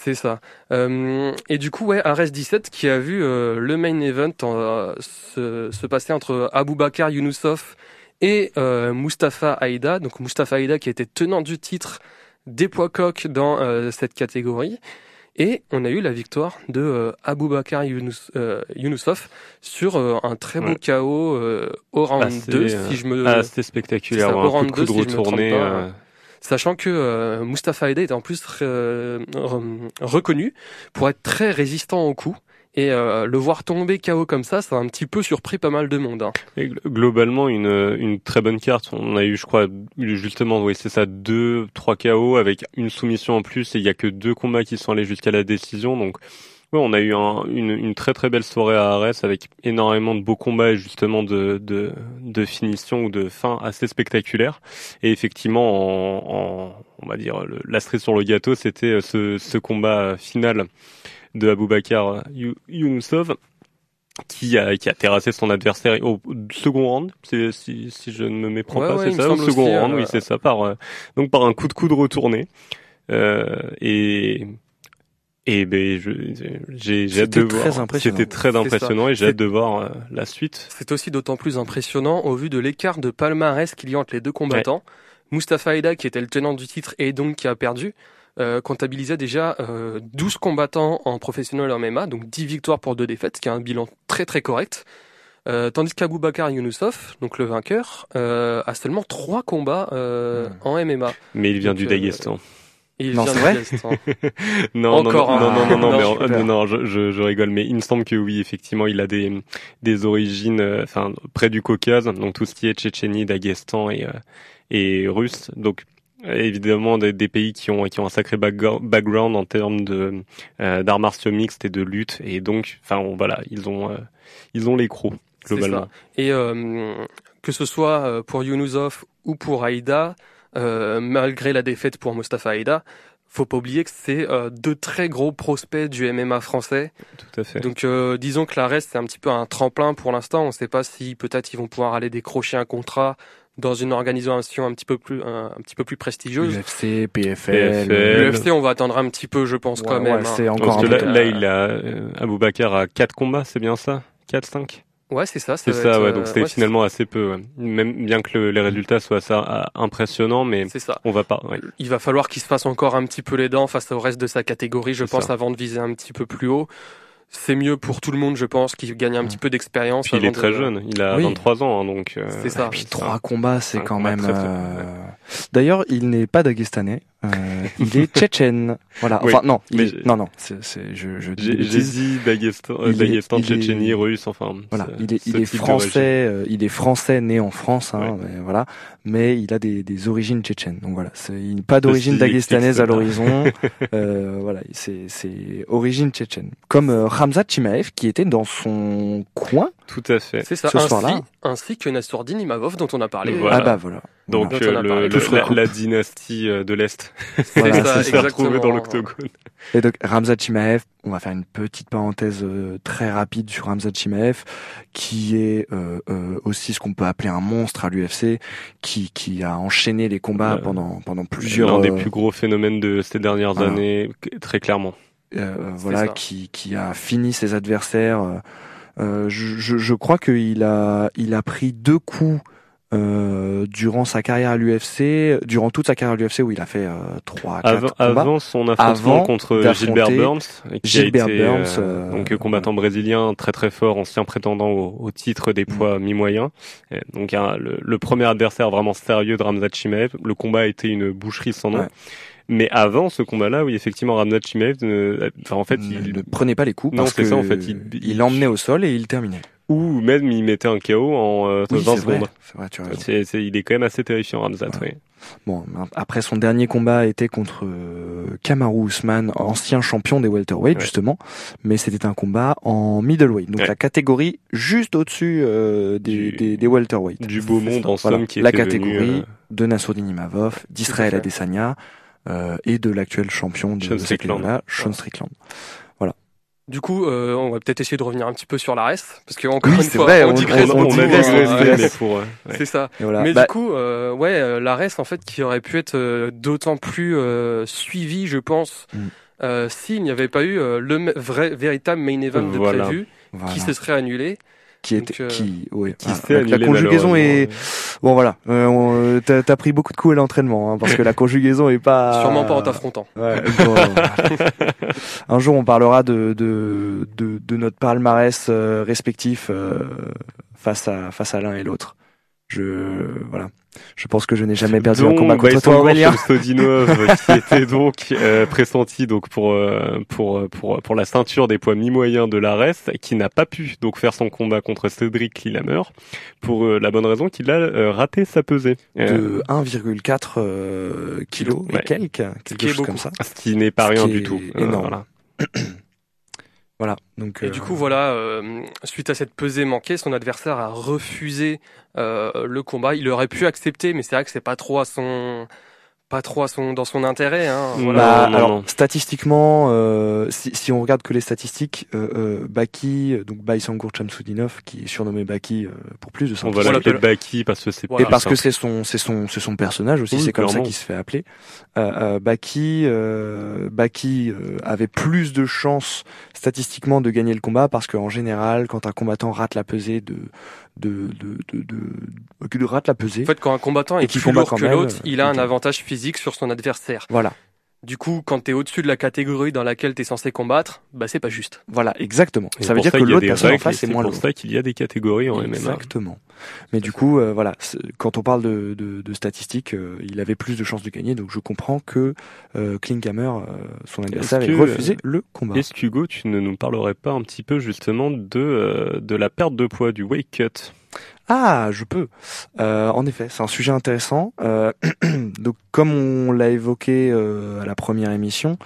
C'est ça. Euh, et du coup, ouais, Ares 17 qui a vu euh, le main event euh, se, se passer entre Aboubakar Younoussov et Mustafa Aïda. Donc Mustafa Aïda qui était tenant du titre des poids coqs dans cette catégorie. Et on a eu la victoire de Aboubakar Younous, sur un très beau Ouais. KO au round Assez, 2, euh, si je me... Ah, c'était spectaculaire, un coup de coude si Sachant que euh, Mustafa Aida était en plus euh, re- reconnu pour être très résistant au coup. Et euh, le voir tomber KO comme ça, ça a un petit peu surpris pas mal de monde. hein. Et gl- globalement, une, une très bonne carte. On a eu, je crois, justement, oui, c'est ça, deux, trois KO avec une soumission en plus et il y a que deux combats qui sont allés jusqu'à la décision. Donc, ouais, on a eu un- une, une très très belle soirée à Arès avec énormément de beaux combats et justement de, de, de finition ou de fin assez spectaculaires. Et effectivement, en, en- on va dire, le- la cerise sur le gâteau, c'était euh, ce, ce combat final de Aboubakar You- Younoussov qui a, qui a terrassé son adversaire au second round, c'est- si, si je ne me méprends Ouais, pas, ouais, c'est ça, au second round, euh, oui, c'est ça, par, euh, donc par un coup de coude retourné. Euh, et, Et ben, j'ai hâte de voir. très impressionnant. C'était très impressionnant et j'ai hâte de voir euh, la suite. C'est aussi d'autant plus impressionnant au vu de l'écart de palmarès qu'il y a entre les deux combattants. Mustafa Aida, qui était le tenant du titre et donc qui a perdu, euh, comptabilisait déjà euh, 12 combattants en professionnel en MMA, donc 10 victoires pour 2 défaites, ce qui est un bilan très très correct. Euh, tandis qu'Aboubacar Younusov, donc le vainqueur, euh, a seulement 3 combats euh, Hmm. en MMA. Mais il vient Donc, du Daghestan. Et il Non, vient vrai Daghestan. Non, Encore non, non, un. non, non, non, Non, mais en- super. non, non, je, je, je rigole, mais il me semble que oui, effectivement, il a des des origines, euh, enfin, près du Caucase, donc tout ce qui est Tchétchénie, Daghestan et euh, et russe, donc évidemment des, des pays qui ont qui ont un sacré backgr- background en termes de euh, d'arts martiaux mixtes et de lutte, et donc, enfin, voilà, ils ont euh, ils ont les crocs C'est globalement. ça. Et euh, que ce soit euh, pour Younusov ou pour Aïda, euh, malgré la défaite pour Mustafa Aïda, faut pas oublier que c'est euh, deux très gros prospects du MMA français. Tout à fait. Donc euh, disons que la reste c'est un petit peu un tremplin pour l'instant. On ne sait pas si peut-être ils vont pouvoir aller décrocher un contrat dans une organisation un petit peu plus un, un petit peu plus prestigieuse. UFC, PFL. L'UFC on va attendre un petit peu je pense Ouais, quand même. ouais, hein. c'est encore Parce que un là, là, il a euh, Aboubacar a quatre combats, c'est bien ça? 4 5 Ouais c'est ça. C'est ça, être, ouais. euh, Donc c'était ouais, finalement assez peu. ouais. Même bien que le- les résultats soient assez euh, impressionnants, mais C'est ça. on va pas. ouais. Il va falloir qu'il se fasse encore un petit peu les dents face au reste de sa catégorie, je pense, ça. avant de viser un petit peu plus haut. C'est mieux pour tout le monde, je pense, qu'il gagne un petit peu d'expérience. Puis il est très de- jeune. Il a Oui. 23 ans, hein, donc. euh, C'est ça. Et puis trois combats, c'est quand même. euh, D'ailleurs, il n'est pas dagestanais. Euh, il est tchétchène. Voilà. Oui, Enfin non, il mais est- non non, c'est c'est- je je dis J'ai dit Daghestan, euh, Daghestan, il est- Tchétchénie, russe, enfin. Voilà, il est, il est français, euh, il est français né en France, hein, Ouais. mais voilà, mais il a des, des origines tchétchènes. Donc voilà, c'est il- pas d'origine Ceci dagestanaise à l'horizon. euh, voilà, c'est c'est origine tchétchène. Comme euh, Ramzat Chimaev qui était dans son coin. Tout à fait. C'est ça. Ce ainsi, soir-là. ainsi que Nassourdine Imavov, dont on a parlé. Voilà. Ah bah voilà. Donc Dont euh, le- la, la dynastie de l'Est Voilà, ça, retrouvée dans l'octogone. Et donc Ramzat Chimaev, on va faire une petite parenthèse euh, très rapide sur Ramzat Chimaev, qui est euh, euh, aussi ce qu'on peut appeler un monstre à l'UFC, qui qui a enchaîné les combats pendant pendant plusieurs L'un des euh, plus gros phénomènes de ces dernières voilà. années, très clairement. euh, voilà, ça. qui, qui a fini ses adversaires. je, je, je crois qu'il a, il a pris deux coups euh, durant sa carrière à l'UFC, durant toute sa carrière à l'UFC où il a fait euh, trois, quatre Avant, combats. avant son affrontement Avant contre Gilbert Burns, qui Gilbert a été Burns, euh, euh, donc euh, combattant brésilien très très fort, ancien prétendant au, au titre des poids mi-moyens. Et Donc le, le premier adversaire vraiment sérieux de Ramzat Chimaev. Le combat a été une boucherie sans nom. Ouais. Mais avant ce combat-là, oui, effectivement, Ramzat Chimaev, euh, enfin en fait, il ne prenait pas les coups Non, parce c'est que ça, en fait, il- l'emmenait au sol et il terminait. Ou même il mettait un KO en euh, Oui, 20 c'est vrai, secondes. c'est vrai, tu il est quand même assez terrifiant, Ramzat. Ouais. oui. Bon, après son dernier combat était contre euh, Kamaru Usman, ancien champion des welterweight Ouais. justement, mais c'était un combat en middleweight, donc la catégorie juste au-dessus euh, des, des, des welterweight. Du beau monde en Voilà, somme qui la était catégorie venu, de Nassourdine Imavov, d'Israël. Adesanya euh, et de l'actuel champion de Sean Strickland. Sean Strickland. Du coup, euh, on va peut-être essayer de revenir un petit peu sur la reste, parce que encore Oui, une fois, vrai, on, on- digresse on- on, on digresse, hein, ouais. ouais. C'est ça. Voilà. Mais Bah, du coup, euh, ouais, euh, la reste en fait qui aurait pu être euh, d'autant plus euh, suivie, je pense, Mm. euh, s'il n'y avait pas eu le vrai véritable main event de Voilà. prévu, voilà. qui se serait annulé. Qui était, euh, qui, ouais, Qui s'est La- conjugaison est, bon voilà, euh, on- t'as t'as pris beaucoup de coups à l'entraînement, hein, parce que la conjugaison est pas. Sûrement pas en t'affrontant. Ouais, bon, un jour, on parlera de de de, de notre palmarès euh, respectif euh, face à face à l'un et l'autre. Je voilà, je pense que je n'ai jamais perdu un Donc, combat contre toi, Baïsangor Aurélien. Qui était donc euh, pressenti donc pour euh, pour pour pour la ceinture des poids mi-moyens de l'ARES, qui n'a pas pu donc faire son combat contre Cédric Lillehammer pour euh, la bonne raison qu'il a euh, raté sa pesée. Euh, De 1,4 euh, kilos et quelques, quelque chose beaucoup. comme ça. ce qui n'est pas Ce rien du tout. énorme. voilà. Voilà, donc. Et euh, du coup, voilà, euh, suite à cette pesée manquée, son adversaire a refusé euh, le combat. Il aurait pu accepter, mais c'est vrai que c'est pas trop à son pas trop à son, dans son intérêt. Hein, voilà. Bah, non, alors non. statistiquement, euh, si, si on regarde que les statistiques, euh, euh, Baki, euh, donc Baysangour Chamsoudinov, qui est surnommé Baki euh, pour plus de On 100 va Voilà. l'appeler Baki parce que c'est Voilà. Et parce que c'est son, c'est son, c'est son personnage aussi. Oui, c'est comme ça qu'il se fait appeler. Euh, euh, Baki, euh, Baki euh, avait plus de chances statistiquement de gagner le combat parce qu'en général, quand un combattant rate la pesée de, de, de, de, de, rate la pesée, En fait, quand un combattant est qui plus combat lourd que l'autre, euh, il a un ok. avantage physique sur son adversaire. voilà, Du coup, quand t'es au-dessus de la catégorie dans laquelle t'es censé combattre, bah c'est pas juste. voilà, exactement. Et ça veut pour dire que qu'il y a l'autre des personne en face est moins pour lourd. ça qu'il y a des catégories en MMA. Exactement. Mais du coup, euh, voilà, c'est- quand on parle de, de, de statistiques, euh, il avait plus de chances de gagner, donc je comprends que euh, Klinkhammer, euh, son adversaire, ait que, refusé le combat. Est-ce qu'Hugo, tu ne nous parlerais pas un petit peu justement de, euh, de la perte de poids, du weight cut? Ah, je peux. Euh, en effet, c'est un sujet intéressant. Euh, donc, comme on l'a évoqué euh, à la première émission,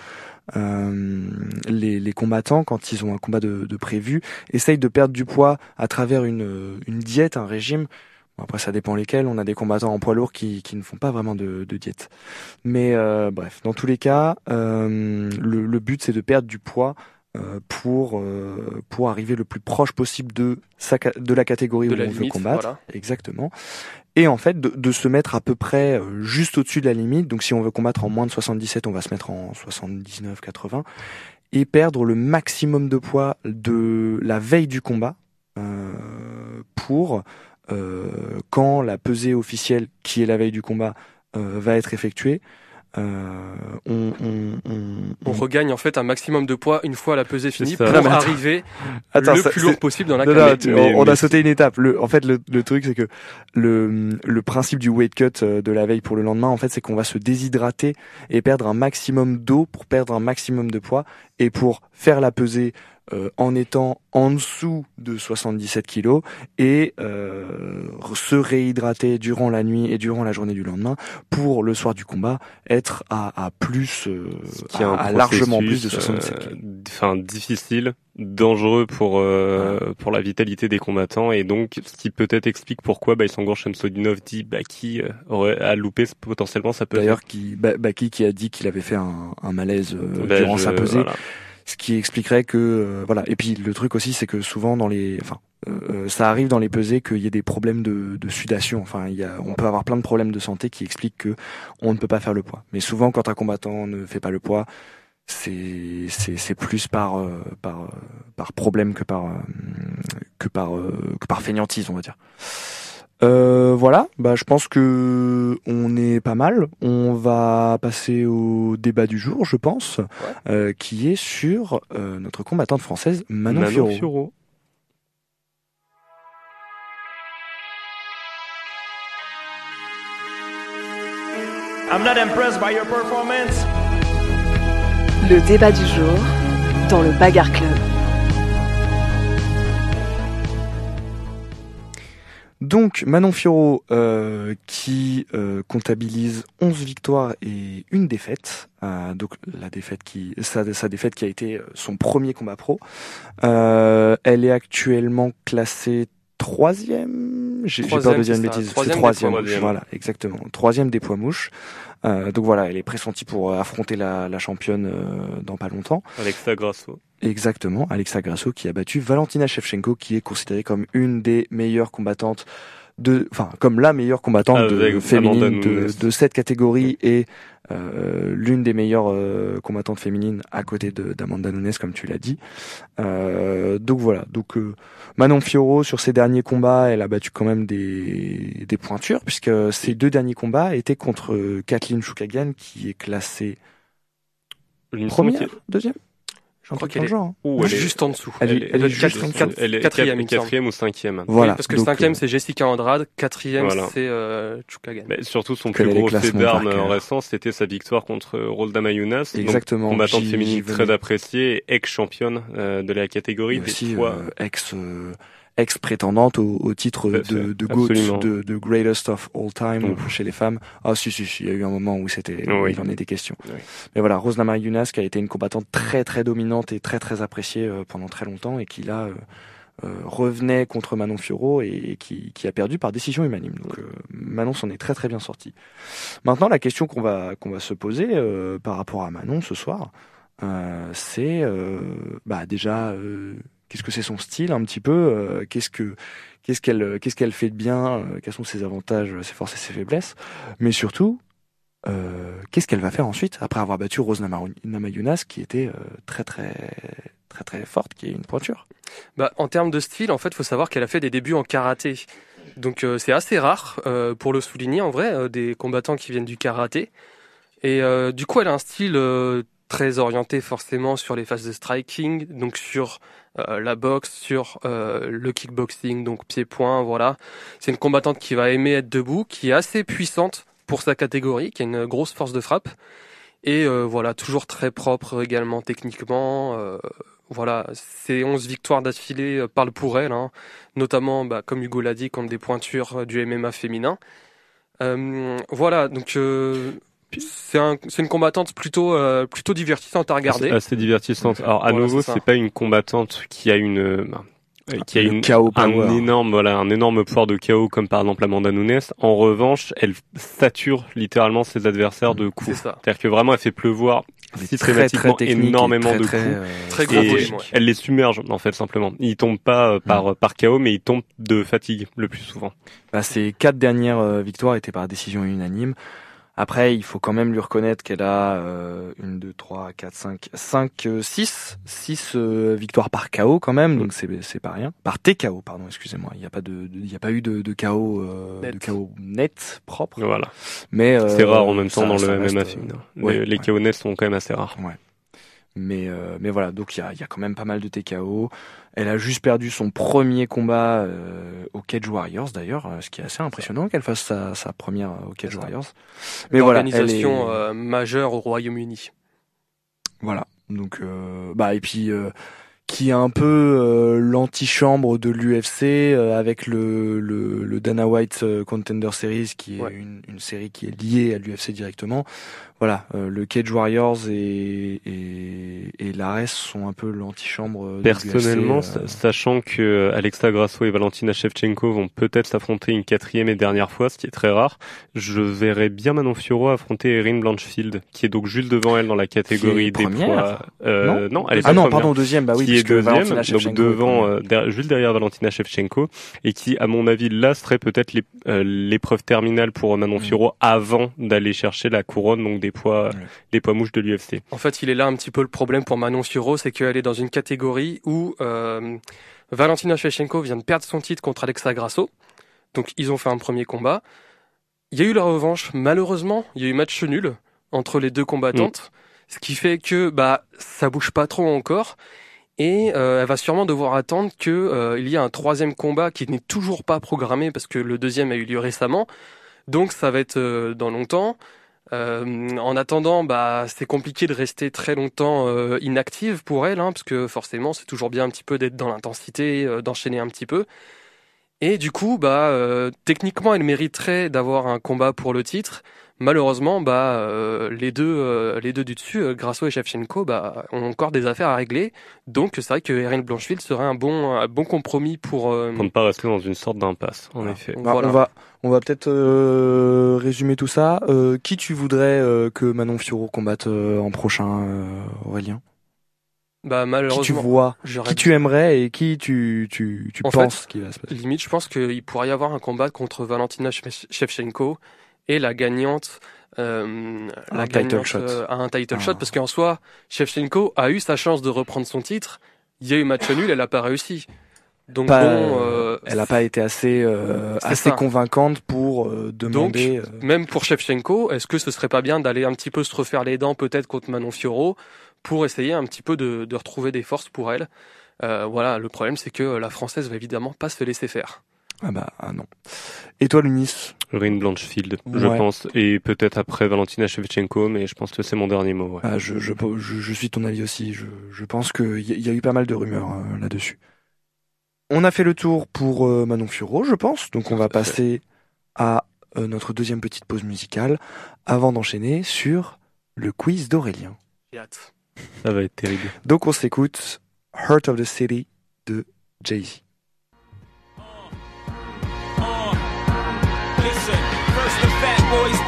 euh, les, combattants, quand ils ont un combat de, prévu, essayent de perdre du poids à travers une, une diète, un régime. Bon, après, ça dépend lesquels. On a des combattants en poids lourd qui, ne font pas vraiment de, de diète. Mais euh, bref, dans tous les cas, euh, le, but c'est de perdre du poids pour euh, pour arriver le plus proche possible de sa de la catégorie De où la on veut combattre. voilà. Exactement. Et en fait, de, de se mettre à peu près euh, juste au-dessus de la limite. Donc, si on veut combattre en moins de 77, on va se mettre en 79, 80 et perdre le maximum de poids de la veille du combat euh, pour euh, quand la pesée officielle, qui est la veille du combat, euh, va être effectuée. Euh, on, on, on, On regagne en fait un maximum de poids une fois la pesée finie pour Non, arriver Attends, le ça- plus lourd possible dans la Non, cage. non, tu- mais- on, mais- a sauté une étape. Le, en fait, le, le truc, c'est que le, le principe du weight cut euh, de la veille pour le lendemain, en fait, c'est qu'on va se déshydrater et perdre un maximum d'eau pour perdre un maximum de poids et pour faire la pesée euh, en étant en dessous de 77 kilos et euh, se réhydrater durant la nuit et durant la journée du lendemain pour le soir du combat être à, à plus, euh, qui à, largement plus de processus, 77 euh, kilos. Enfin, difficile, dangereux pour euh, pour la vitalité des combattants et donc ce qui peut-être explique pourquoi Baïsangour Shamsodinov dit Baki euh, aurait à louper potentiellement ça peut D'ailleurs, qui, Ba- Baki qui a dit qu'il avait fait un, un malaise euh, Ben, durant je- sa pesée, voilà. Ce qui expliquerait que euh, voilà. Et puis le truc aussi, c'est que souvent dans les, enfin, euh, euh, ça arrive dans les pesées qu'il y ait des problèmes de, de sudation. Enfin, il y a, on peut avoir plein de problèmes de santé qui expliquent que on ne peut pas faire le poids. Mais souvent, quand un combattant ne fait pas le poids, c'est c'est c'est plus par euh, par euh, par problème que par que par que par fainéantise, on va dire. Euh, voilà, bah je pense que on est pas mal. On va passer au débat du jour, je pense, euh, qui est sur euh, notre combattante française Manon, Manon Fiorot. Fiorot. I'm not impressed by your performance. Le débat du jour dans le Bagarre Club. Donc Manon Fiorot euh, qui euh, comptabilise 11 victoires et une défaite. Euh, donc la défaite qui sa, sa défaite qui a été son premier combat pro. Euh, elle est actuellement classée troisième. J'ai j'ai peur de dire une bêtise. C'est Troisième des troisième. Voilà, exactement. Troisième des poids mouches. Euh, donc voilà, elle est pressentie pour affronter la, la championne euh, dans pas longtemps. Alexa Grasso. Exactement, Alexa Grasso qui a battu Valentina Shevchenko qui est considérée comme une des meilleures combattantes de, enfin comme la meilleure combattante Ah, de- féminine de, cette catégorie et euh, l'une des meilleures euh, combattantes féminines à côté d'Amanda Nunes comme tu l'as dit. Euh, donc voilà, donc euh, Manon Fiorot sur ses derniers combats, elle a battu quand même des des pointures puisque ses deux derniers combats étaient contre euh, Kathleen Choukagian qui est classée première, deuxième. Je crois qu'elle est genre, hein. Ouh, elle est- juste en dessous. Elle est- elle est- elle est doit être juste quatre- en dessous. quatre- elle est quatrième, quatrième ou cinquième. Voilà. Oui, parce que donc, cinquième euh, c'est Jessica Andrade, quatrième Voilà. c'est euh, Chukagan. Mais surtout son plus gros fait d'armes récent, c'était sa victoire contre Rolda Mayunas, donc Exactement. combattante féminine très appréciée, et ex-championne euh, de la catégorie, des aussi fois. euh, ex euh, ex prétendante au, au titre de, de GOAT, de, de greatest of all time chez les femmes. Ah si si si, il y a eu un moment où c'était Oui. il en était question. Oui. Mais voilà, Rose Namajunas qui a été une combattante très très dominante et très très appréciée euh, pendant très longtemps et qui là euh, euh, revenait contre Manon Fiorot et, qui, qui a perdu par décision unanime. Donc euh, Manon s'en est très très bien sortie. Maintenant, la question qu'on va qu'on va se poser euh, par rapport à Manon ce soir, c'est bah déjà qu'est-ce que c'est son style un petit peu, euh, qu'est-ce que qu'est-ce qu'elle qu'est-ce qu'elle fait de bien, euh, quels sont ses avantages, ses forces et ses faiblesses, mais surtout euh, qu'est-ce qu'elle va faire ensuite après avoir battu Rose Namajunas qui était euh, très très très très forte, qui est une pointure? Bah, en termes de style, en fait, faut savoir qu'elle a fait des débuts en karaté. Donc euh, c'est assez rare euh, pour le souligner en vrai, euh, des combattants qui viennent du karaté. Et euh, du coup, elle a un style euh, très orienté forcément sur les phases de striking, donc sur euh, la boxe, sur euh, le kickboxing, donc pied-point, voilà. C'est une combattante qui va aimer être debout, qui est assez puissante pour sa catégorie, qui a une grosse force de frappe. Et euh, voilà, toujours très propre également techniquement. voilà, ces 11 victoires d'affilée parlent pour elle, hein. notamment, bah, comme Hugo l'a dit, contre des pointures du MMA féminin. Voilà, donc c'est un, c'est une combattante plutôt, euh, plutôt divertissante à regarder. C'est assez divertissante. Alors à Voilà, nouveau, c'est pas une combattante qui a une euh, euh, qui a une un power. énorme voilà un énorme pouvoir de KO comme par exemple Amanda Nunes. En revanche, elle sature littéralement ses adversaires de C'est coups. ça. C'est-à-dire que vraiment, elle fait pleuvoir systématiquement énormément très, de très, coups. euh, Très gros Et volume, ouais. elle les submerge en fait simplement. Ils tombent pas euh, par par KO, mais ils tombent de fatigue le plus souvent. Bah, ses quatre dernières euh, victoires étaient par décision unanime. Après, il faut quand même lui reconnaître qu'elle a euh, une, deux, trois, quatre, cinq, cinq, euh, six, six euh, victoires par KO quand même, donc c'est c'est pas rien. Par TKO, pardon, excusez-moi. Il n'y a pas de, il y a pas eu de, de KO, euh, Net. de KO net propre. Voilà. Mais euh, C'est rare en même temps dans le MMA euh, féminin. ouais, les les ouais. KO nets sont quand même assez rares. Mais euh, mais voilà, donc il y a, y a quand même pas mal de TKO. Elle a juste perdu son premier combat euh, au Cage Warriors d'ailleurs, euh, ce qui est assez impressionnant qu'elle fasse sa, sa première euh, au Cage. Warriors. Mais voilà, elle est, Organisation euh, majeure au Royaume-Uni. voilà. Donc euh, bah et puis euh, qui est un peu euh, l'antichambre de l'UFC euh, avec le, le le Dana White euh, Contender Series qui est Ouais. une, une série qui est liée à l'UFC directement. Voilà, euh, le Cage Warriors et et, et l'Ares sont un peu l'antichambre Personnellement, euh, sa- sachant que euh, Alexa Grasso et Valentina Shevchenko vont peut-être s'affronter une quatrième et dernière fois, ce qui est très rare, je verrais bien Manon Fiorot affronter Erin Blanchfield, qui est donc juste devant elle dans la catégorie des poids. Euh, non, elle est Ah non, première. pardon, deuxième, bah oui, est deuxième, donc devant, euh, derrière- juste derrière Valentina Shevchenko, et qui, à mon avis, là serait peut-être euh, l'épreuve terminale pour Manon Mm. Fiorot avant d'aller chercher la couronne, donc des poids, Ouais. des poids mouches de l'UFC. En fait, il est là un petit peu le problème pour Manon Fiorot, c'est qu'elle est dans une catégorie où euh, Valentina Shevchenko vient de perdre son titre contre Alexa Grasso. Donc, ils ont fait un premier combat. Il y a eu la revanche. Malheureusement, il y a eu match nul entre les deux combattantes, ce qui fait que bah ça bouge pas trop encore. Et euh, elle va sûrement devoir attendre que euh, il y ait un troisième combat qui n'est toujours pas programmé parce que le deuxième a eu lieu récemment. Donc ça va être euh, dans longtemps. En attendant, bah, c'est compliqué de rester très longtemps inactive pour elle, hein, parce que forcément, c'est toujours bien un petit peu d'être dans l'intensité, d'enchaîner un petit peu. Et du coup, bah, techniquement, elle mériterait d'avoir un combat pour le titre. Malheureusement, bah, euh, les deux, euh, les deux du dessus, euh, Grasso et Shevchenko, bah, ont encore des affaires à régler. Donc, c'est vrai que Erin Blanchfield serait un bon, un bon compromis pour. euh, Pour ne pas rester dans une sorte d'impasse, en effet. Bah, voilà. On va, on va peut-être euh, résumer tout ça. Euh, qui tu voudrais euh, que Manon Fiorot combatte euh, en prochain, euh, Aurélien? Bah, Qui tu malheureusement, vois Qui tu aimerais et qui tu, tu, tu En penses qu'il va se passer? Limite, je pense qu'il pourrait y avoir un combat contre Valentina Shevchenko et la gagnante. Euh, la Un title shot. euh, à un title Ah. shot parce qu'en soi, Shevchenko a eu sa chance de reprendre son titre. Il y a eu match nul, elle a pas réussi. Donc Pas, bon, euh, euh, Elle n'a pas été assez, euh, assez ça. convaincante pour euh, demander. euh, même pour Shevchenko, est-ce que ce serait pas bien d'aller un petit peu se refaire les dents peut-être contre Manon Fiorot pour essayer un petit peu de, de retrouver des forces pour elle? Euh, Voilà, le problème c'est que la française va évidemment pas se laisser faire. Ah bah ah non. Et toi, Lunis? Erin Blanchfield, je pense, et peut-être après Valentina Shevchenko, mais je pense que c'est mon dernier mot. ouais. Ah, je, je, je, je suis ton avis aussi. Je, je pense qu'il y, y a eu pas mal de rumeurs euh, là-dessus. On a fait le tour pour euh, Manon Fiorot, je pense. Donc on va passer à euh, notre deuxième petite pause musicale avant d'enchaîner sur le quiz d'Aurélien. J'ai hâte. Ça va être terrible. Donc on s'écoute Heart of the City de Jay-Z.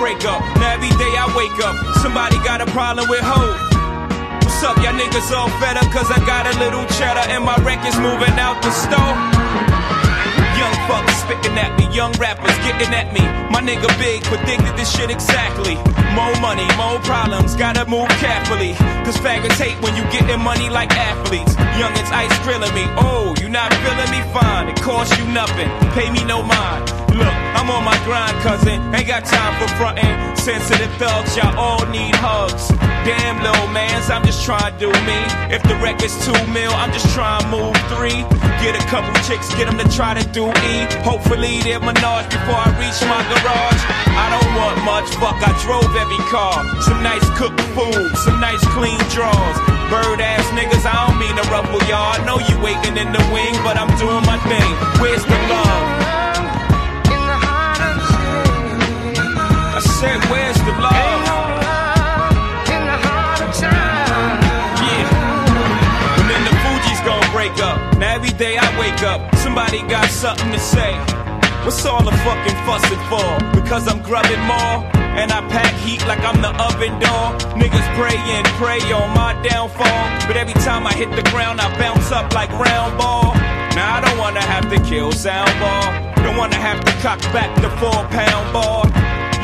Break up. Now every day I wake up, somebody got a problem with hope. What's up, y'all niggas all fed up cause I got a little cheddar and my record's moving out the store. Young fuckers spitting at me, young rappers getting at me. My nigga Big predicted this shit exactly. More money, more problems, gotta move carefully. Cause faggots hate when you getting money like athletes. Youngins ice grilling me, oh, you not feeling me? Fine, it costs you nothing, pay me no mind. Look, I'm on my grind, cousin, ain't got time for frontin'. Sensitive thugs, y'all all need hugs. Damn, little mans, I'm just trying to do me. If the record's two mil, I'm just trying to move three. Get a couple chicks, get them to try to do E. Hopefully they're menage before I reach my garage. I don't want much, fuck, I drove every car. Some nice cooked food, some nice clean drawers. Bird ass niggas, I don't mean to ruffle y'all. Know you waiting in the wing, but I'm doing my thing. Where's the love? Said, where's the love? Yeah. And then the Fuji's gonna break up. Now every day I wake up, somebody got something to say. What's all the fucking fussing for? Because I'm grubbing more. And I pack heat like I'm the oven door. Niggas pray and pray on my downfall. But every time I hit the ground, I bounce up like round ball. Now I don't wanna have to kill sound ball. Don't wanna have to cock back the four pound ball.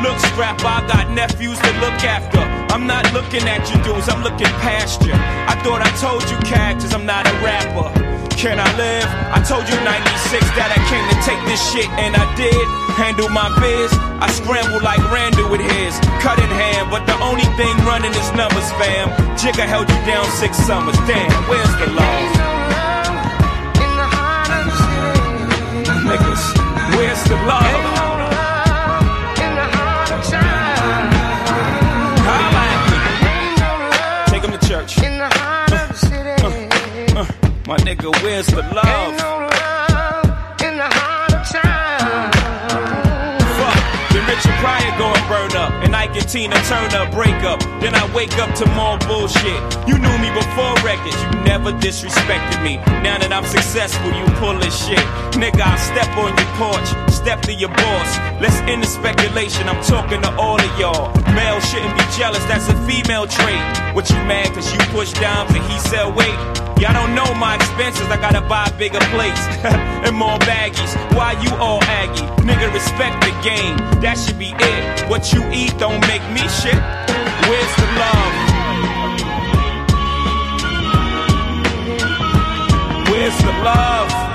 Look, scrap, I got nephews to look after. I'm not looking at you dudes, I'm looking past you. I thought I told you cactus, I'm not a rapper. Can I live? I told you 96 that I came to take this shit, and I did. Handle my biz, I scrambled like Randall with his. Cut in hand, but the only thing running is numbers, fam. Jigga held you down six summers, damn, where's the love? Niggas, where's the love? My nigga, where's the love? Fuck, then Richard Pryor go and burn up, and Ike and Tina Turner break up. Then I wake up to more bullshit. You knew me before records, you never disrespected me. Now that I'm successful, you pull this shit. Nigga, I step on your porch, step to your boss. Let's end the speculation, I'm talking to all of y'all. Male shouldn't be jealous, that's a female trait. What you mad cause you push dimes and he sell weight? Y'all don't know my expenses, I gotta buy bigger plates and more baggies. Why you all aggy? Nigga, respect the game, that should be it. What you eat don't make me shit. Where's the love? Where's the love?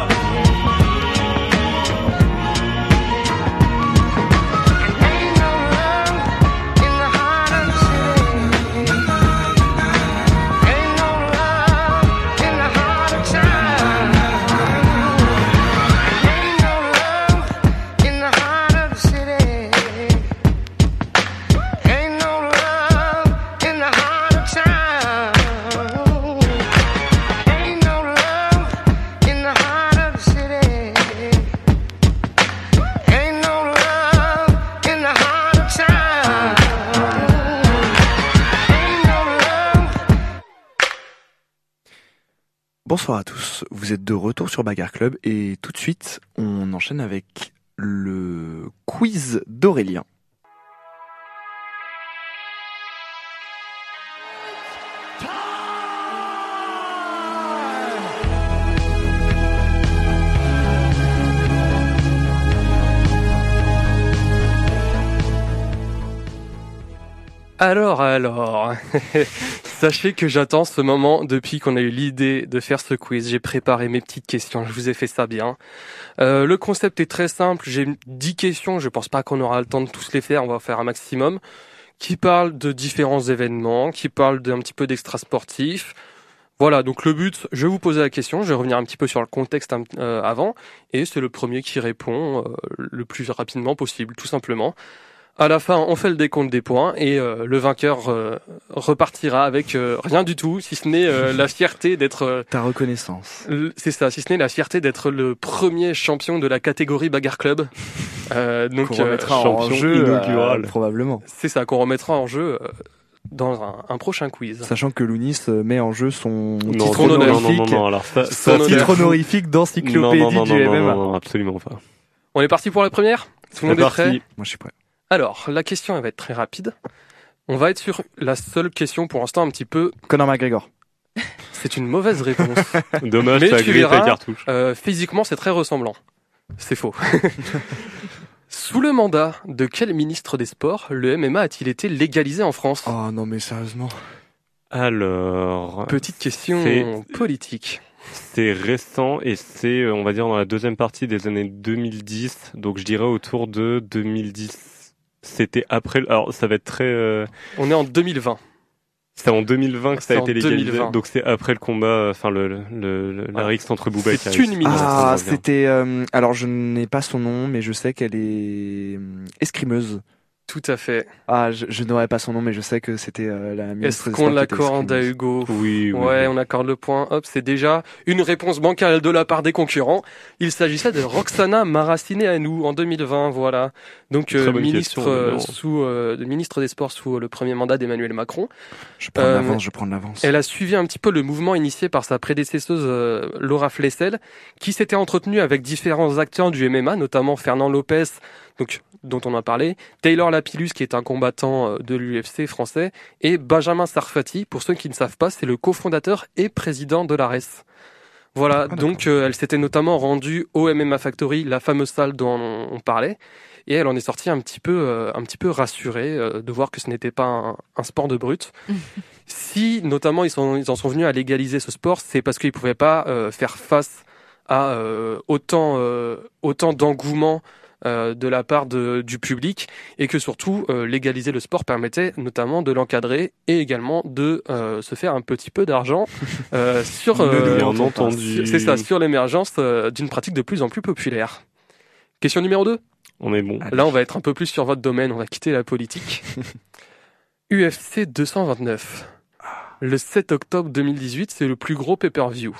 Bonsoir à tous, vous êtes de retour sur Bagarre Club et tout de suite on enchaîne avec le quiz d'Aurélien. Alors, alors, sachez que j'attends ce moment depuis qu'on a eu l'idée de faire ce quiz. J'ai préparé mes petites questions, je vous ai fait ça bien. Euh, le concept est très simple, j'ai 10 questions, je pense pas qu'on aura le temps de tous les faire, on va faire un maximum, qui parlent de différents événements, qui parlent d'un petit peu d'extra sportif. Voilà, donc le but, je vais vous poser la question, je vais revenir un petit peu sur le contexte euh, avant, et c'est le premier qui répond euh, le plus rapidement possible, tout simplement. À la fin, on fait le décompte des points et euh, le vainqueur euh, repartira avec euh, rien du tout, si ce n'est euh, la fierté d'être. euh, Ta reconnaissance. C'est ça, si ce n'est la fierté d'être le premier champion de la catégorie Bagarre Club. Euh, donc, Qu'on euh, remettra en champion jeu inaugural. probablement. c'est ça qu'on remettra en jeu euh, dans un, un prochain quiz. Sachant que Lounis met en jeu son Non, titre non, non, non, non, honorifique, non, alors ça, Son ça, titre honorifique d'encyclopédie du MMA. non, non, absolument pas. On est parti pour la première? Tout le monde est prêt? parti. Moi je suis prêt. Alors, la question elle va être très rapide. On va être sur la seule question pour l'instant un petit peu. Conor McGregor. C'est une mauvaise réponse. Dommage, Mais ça a tu verras, cartouche. Euh, physiquement, c'est très ressemblant. C'est faux. Sous le mandat de quel ministre des Sports le MMA a-t-il été légalisé en France? Oh non mais sérieusement. Alors, Petite question C'est- politique. c'est récent et c'est, euh, on va dire, dans la deuxième partie des années 2010. Donc, je dirais autour de 2010. C'était après. le- Alors, ça va être très. euh, On est en 2020. C'est en 2020 que ça C'est a été légalisé. 2020. Donc, c'est après le combat, enfin le, le, le- la rixe entre Booba et C'est Karis. une ministre. Ah, c'était. euh, alors je n'ai pas son nom, mais je sais qu'elle est euh, escrimeuse. Tout à fait. Ah, je, je n'aurais pas son nom, mais je sais que c'était euh, la ministre. Est-ce qu'on l'accorde à. Hugo Oui, oui. Ouais, on accorde le point. Hop, c'est déjà une réponse bancale de la part des concurrents. Il s'agissait de Roxana Maracineanu en 2020, voilà. Donc euh, ministre question, euh, sous euh, de ministre des Sports sous euh, le premier mandat d'Emmanuel Macron. Je prends de Euh, l'avance, je prends de l'avance. Elle a suivi un petit peu le mouvement initié par sa prédécesseuse euh, Laura Flessel, qui s'était entretenue avec différents acteurs du MMA, notamment Fernand Lopez, donc dont on a parlé, Taylor Lapillus, qui est un combattant euh, de l'UFC français, et Benjamin Sarfati, pour ceux qui ne savent pas, c'est le cofondateur et président de l'ARES. Voilà, d'accord. donc euh, elle s'était notamment rendue au MMA Factory, la fameuse salle dont on, on parlait, et elle en est sortie un petit peu, euh, un petit peu rassurée euh, de voir que ce n'était pas un, un sport de brut. si notamment ils, sont, ils en sont venus à légaliser ce sport, c'est parce qu'ils pouvaient pas faire face à autant, autant d'engouement de la part de, du public et que surtout euh, légaliser le sport permettait notamment de l'encadrer et également de euh, se faire un petit peu d'argent euh, sur euh, c'est ça l'émergence euh, d'une pratique de plus en plus populaire. Question numéro 2 On est bon. Là, on va être un peu plus sur votre domaine, on va quitter la politique. UFC 229. Le 7 octobre 2018, c'est le plus gros pay-per-view.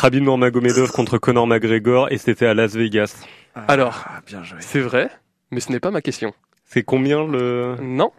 Khabib Nurmagomedov contre Conor McGregor et c'était à Las Vegas. Ah, Alors. bien joué. C'est vrai, mais ce n'est pas ma question. C'est combien le Non.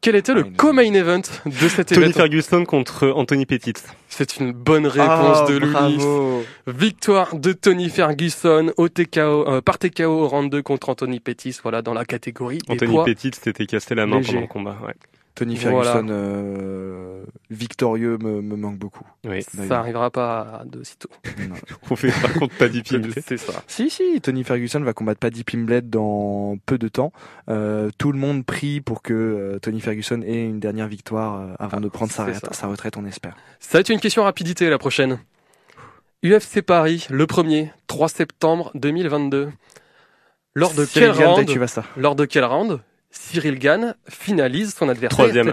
Quel était le Ah, co-main event de cet Tony événement Ferguson contre Anthony Pettit. C'est une bonne réponse Ah, de Louis. bravo. Victoire de Tony Ferguson au TKO, euh, par TKO au round 2 contre Anthony Pettis, voilà, dans la catégorie des Anthony poids. Pettit s'était cassé la main léger. pendant le combat. Ouais. Tony Voilà. Ferguson euh, victorieux me, me manque beaucoup. Oui. Ça arrivera pas de sitôt. On fait par contre Paddy Pimblett. C'est ça. Si, si, Tony Ferguson va combattre Paddy Pimblett dans peu de temps. Euh, tout le monde prie pour que euh, Tony Ferguson ait une dernière victoire euh, avant Ah, de prendre sa, c'est retraite- ça. sa retraite, on espère. Ça va être une question rapidité la prochaine. UFC Paris, le premier, 3 septembre 2022. Lors de quel round tu vas ça. Lors de quel round Cyril Gann finalise son adversaire Troisième.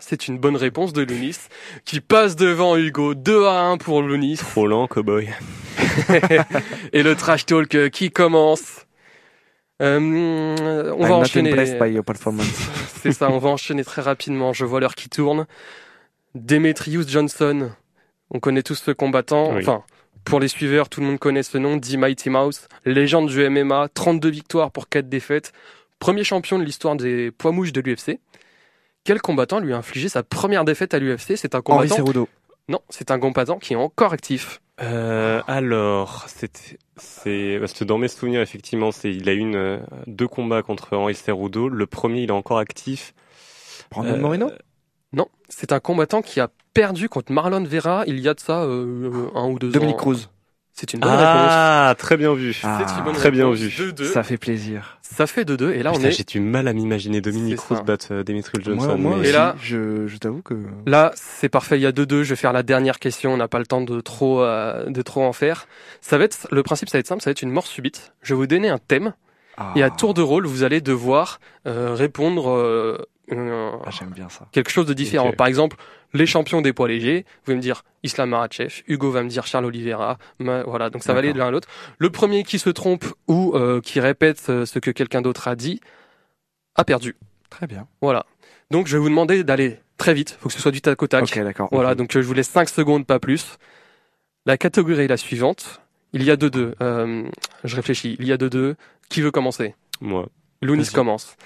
C'est une bonne réponse de Lunis qui passe devant Hugo 2 à 1 pour Lunis Trop lent, cowboy. et le trash talk euh, qui commence. Euh, on I'm va enchaîner. impressed by your performance. C'est ça, on va enchaîner très rapidement. Je vois l'heure qui tourne. Demetrius Johnson. On connaît tous ce combattant. Oui. Enfin, pour les suiveurs, tout le monde connaît ce nom. D Mighty Mouse. Légende du MMA. 32 victoires pour 4 défaites. Premier champion de l'histoire des poids mouches de l'UFC. Quel combattant lui a infligé sa première défaite à l'UFC C'est un Henri combattant. Cerudo. Non, c'est un combattant qui est encore actif. Euh, alors, c'était, c'est, parce que dans mes souvenirs, effectivement, c'est, il a eu une, euh, deux combats contre Henri Cerudo. Le premier, il est encore actif. Brandon Euh, Moreno? Non, c'est un combattant qui a perdu contre Marlon Vera il y a de ça euh, un ou deux Dominique ans. Cruz. C'est une bonne réponse. Ah, très bien vu. Ah, C'est une bonne très bien réponse. vu. 2-2. Ça fait plaisir. Ça fait 2-2 et là on Putain, est j'ai du mal à m'imaginer Dominique Cruz battre euh, Demetrius Johnson. Moi, moi mais- aussi, Et là- je, je t'avoue que... là, c'est parfait, il y a 2-2, je vais faire la dernière question, on n'a pas le temps de trop euh, de trop en faire. Ça va être le principe ça va être simple, ça va être une mort subite. Je vais vous donner un thème Ah, et à tour de rôle, vous allez devoir euh, répondre euh, ah, J'aime bien ça. quelque chose de différent. Par exemple, les champions des poids légers, vous allez me dire Islam Makhachev, Hugo va me dire Charles Oliveira, ma- voilà, donc ça va aller de l'un à l'autre. Le premier qui se trompe ou euh, qui répète euh, ce que quelqu'un d'autre a dit a perdu. Très bien. Voilà. Donc je vais vous demander d'aller très vite, faut que ce soit du tac au tac. Ok, d'accord. Voilà, donc euh, je vous laisse 5 secondes, pas plus. La catégorie est la suivante. Il y a deux deux. Euh, je réfléchis. Il y a deux deux. Qui veut commencer? Moi. Lounis commence.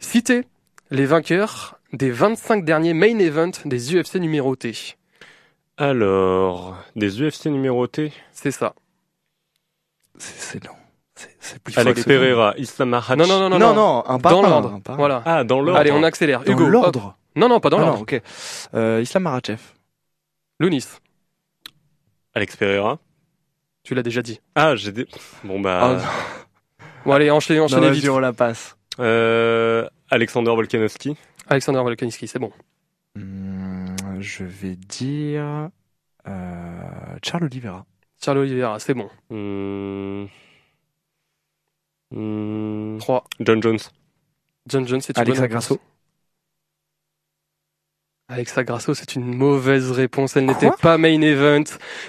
Citez les vainqueurs des 25 derniers main events des UFC numérotés. Alors, des UFC numérotés? C'est ça. C'est c'est long. C'est- C'est plus Alex. Pereira, Islam Mahac. Non, non, non, non, Non, non. non, un par Dans l'ordre. Voilà. Ah, dans l'ordre. Allez, on accélère. Dans Hugo. l'ordre. Non, non, pas dans Ah non, l'ordre. ok. Euh, Islam Marachev. Lounis, Alex Pereira. tu l'as déjà dit. Ah, j'ai des... Bon bah... Bon, allez, enchaînez, Non, enchaînez vas-y, vite. on la passe. Euh, Alexander Volkanovski. Alexander Volkanovski, c'est bon. Hmm, je vais dire euh, Charles Oliveira. Charles Oliveira, c'est bon. Hmm. Hmm. 3. John Jones. John Jones, c'est Alexa Grasso. Alexa Grasso, c'est une mauvaise réponse. Elle n'était pas main event.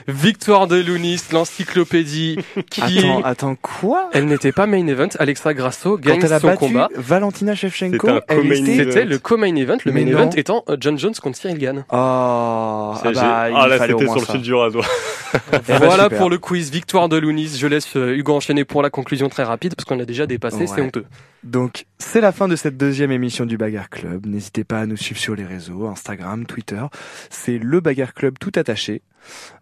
Victoire de Lounis, l'encyclopédie, qui Attends, attends, quoi Elle n'était pas main event. Alexa Grasso Quand gagne elle a son battu combat. Valentina Shevchenko, C'était le co-main event, le main event étant euh, John Jones contre Cyril Gann. Oh, ah C'est- bah, il ah là, c'était sur le fil du rasoir. Voilà super. pour le quiz Victoire de Lounis. Je laisse euh, Hugo enchaîner pour la conclusion très rapide parce qu'on a déjà dépassé, Ouais. c'est honteux. Donc, c'est la fin de cette deuxième émission du Bagarre Club. N'hésitez pas à nous suivre sur les réseaux, Twitter. C'est le Bagarre Club tout attaché.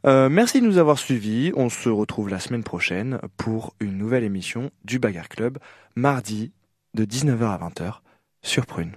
Euh, merci de nous avoir suivis. On se retrouve la semaine prochaine pour une nouvelle émission du Bagarre Club, mardi de 19h à 20h sur Prune.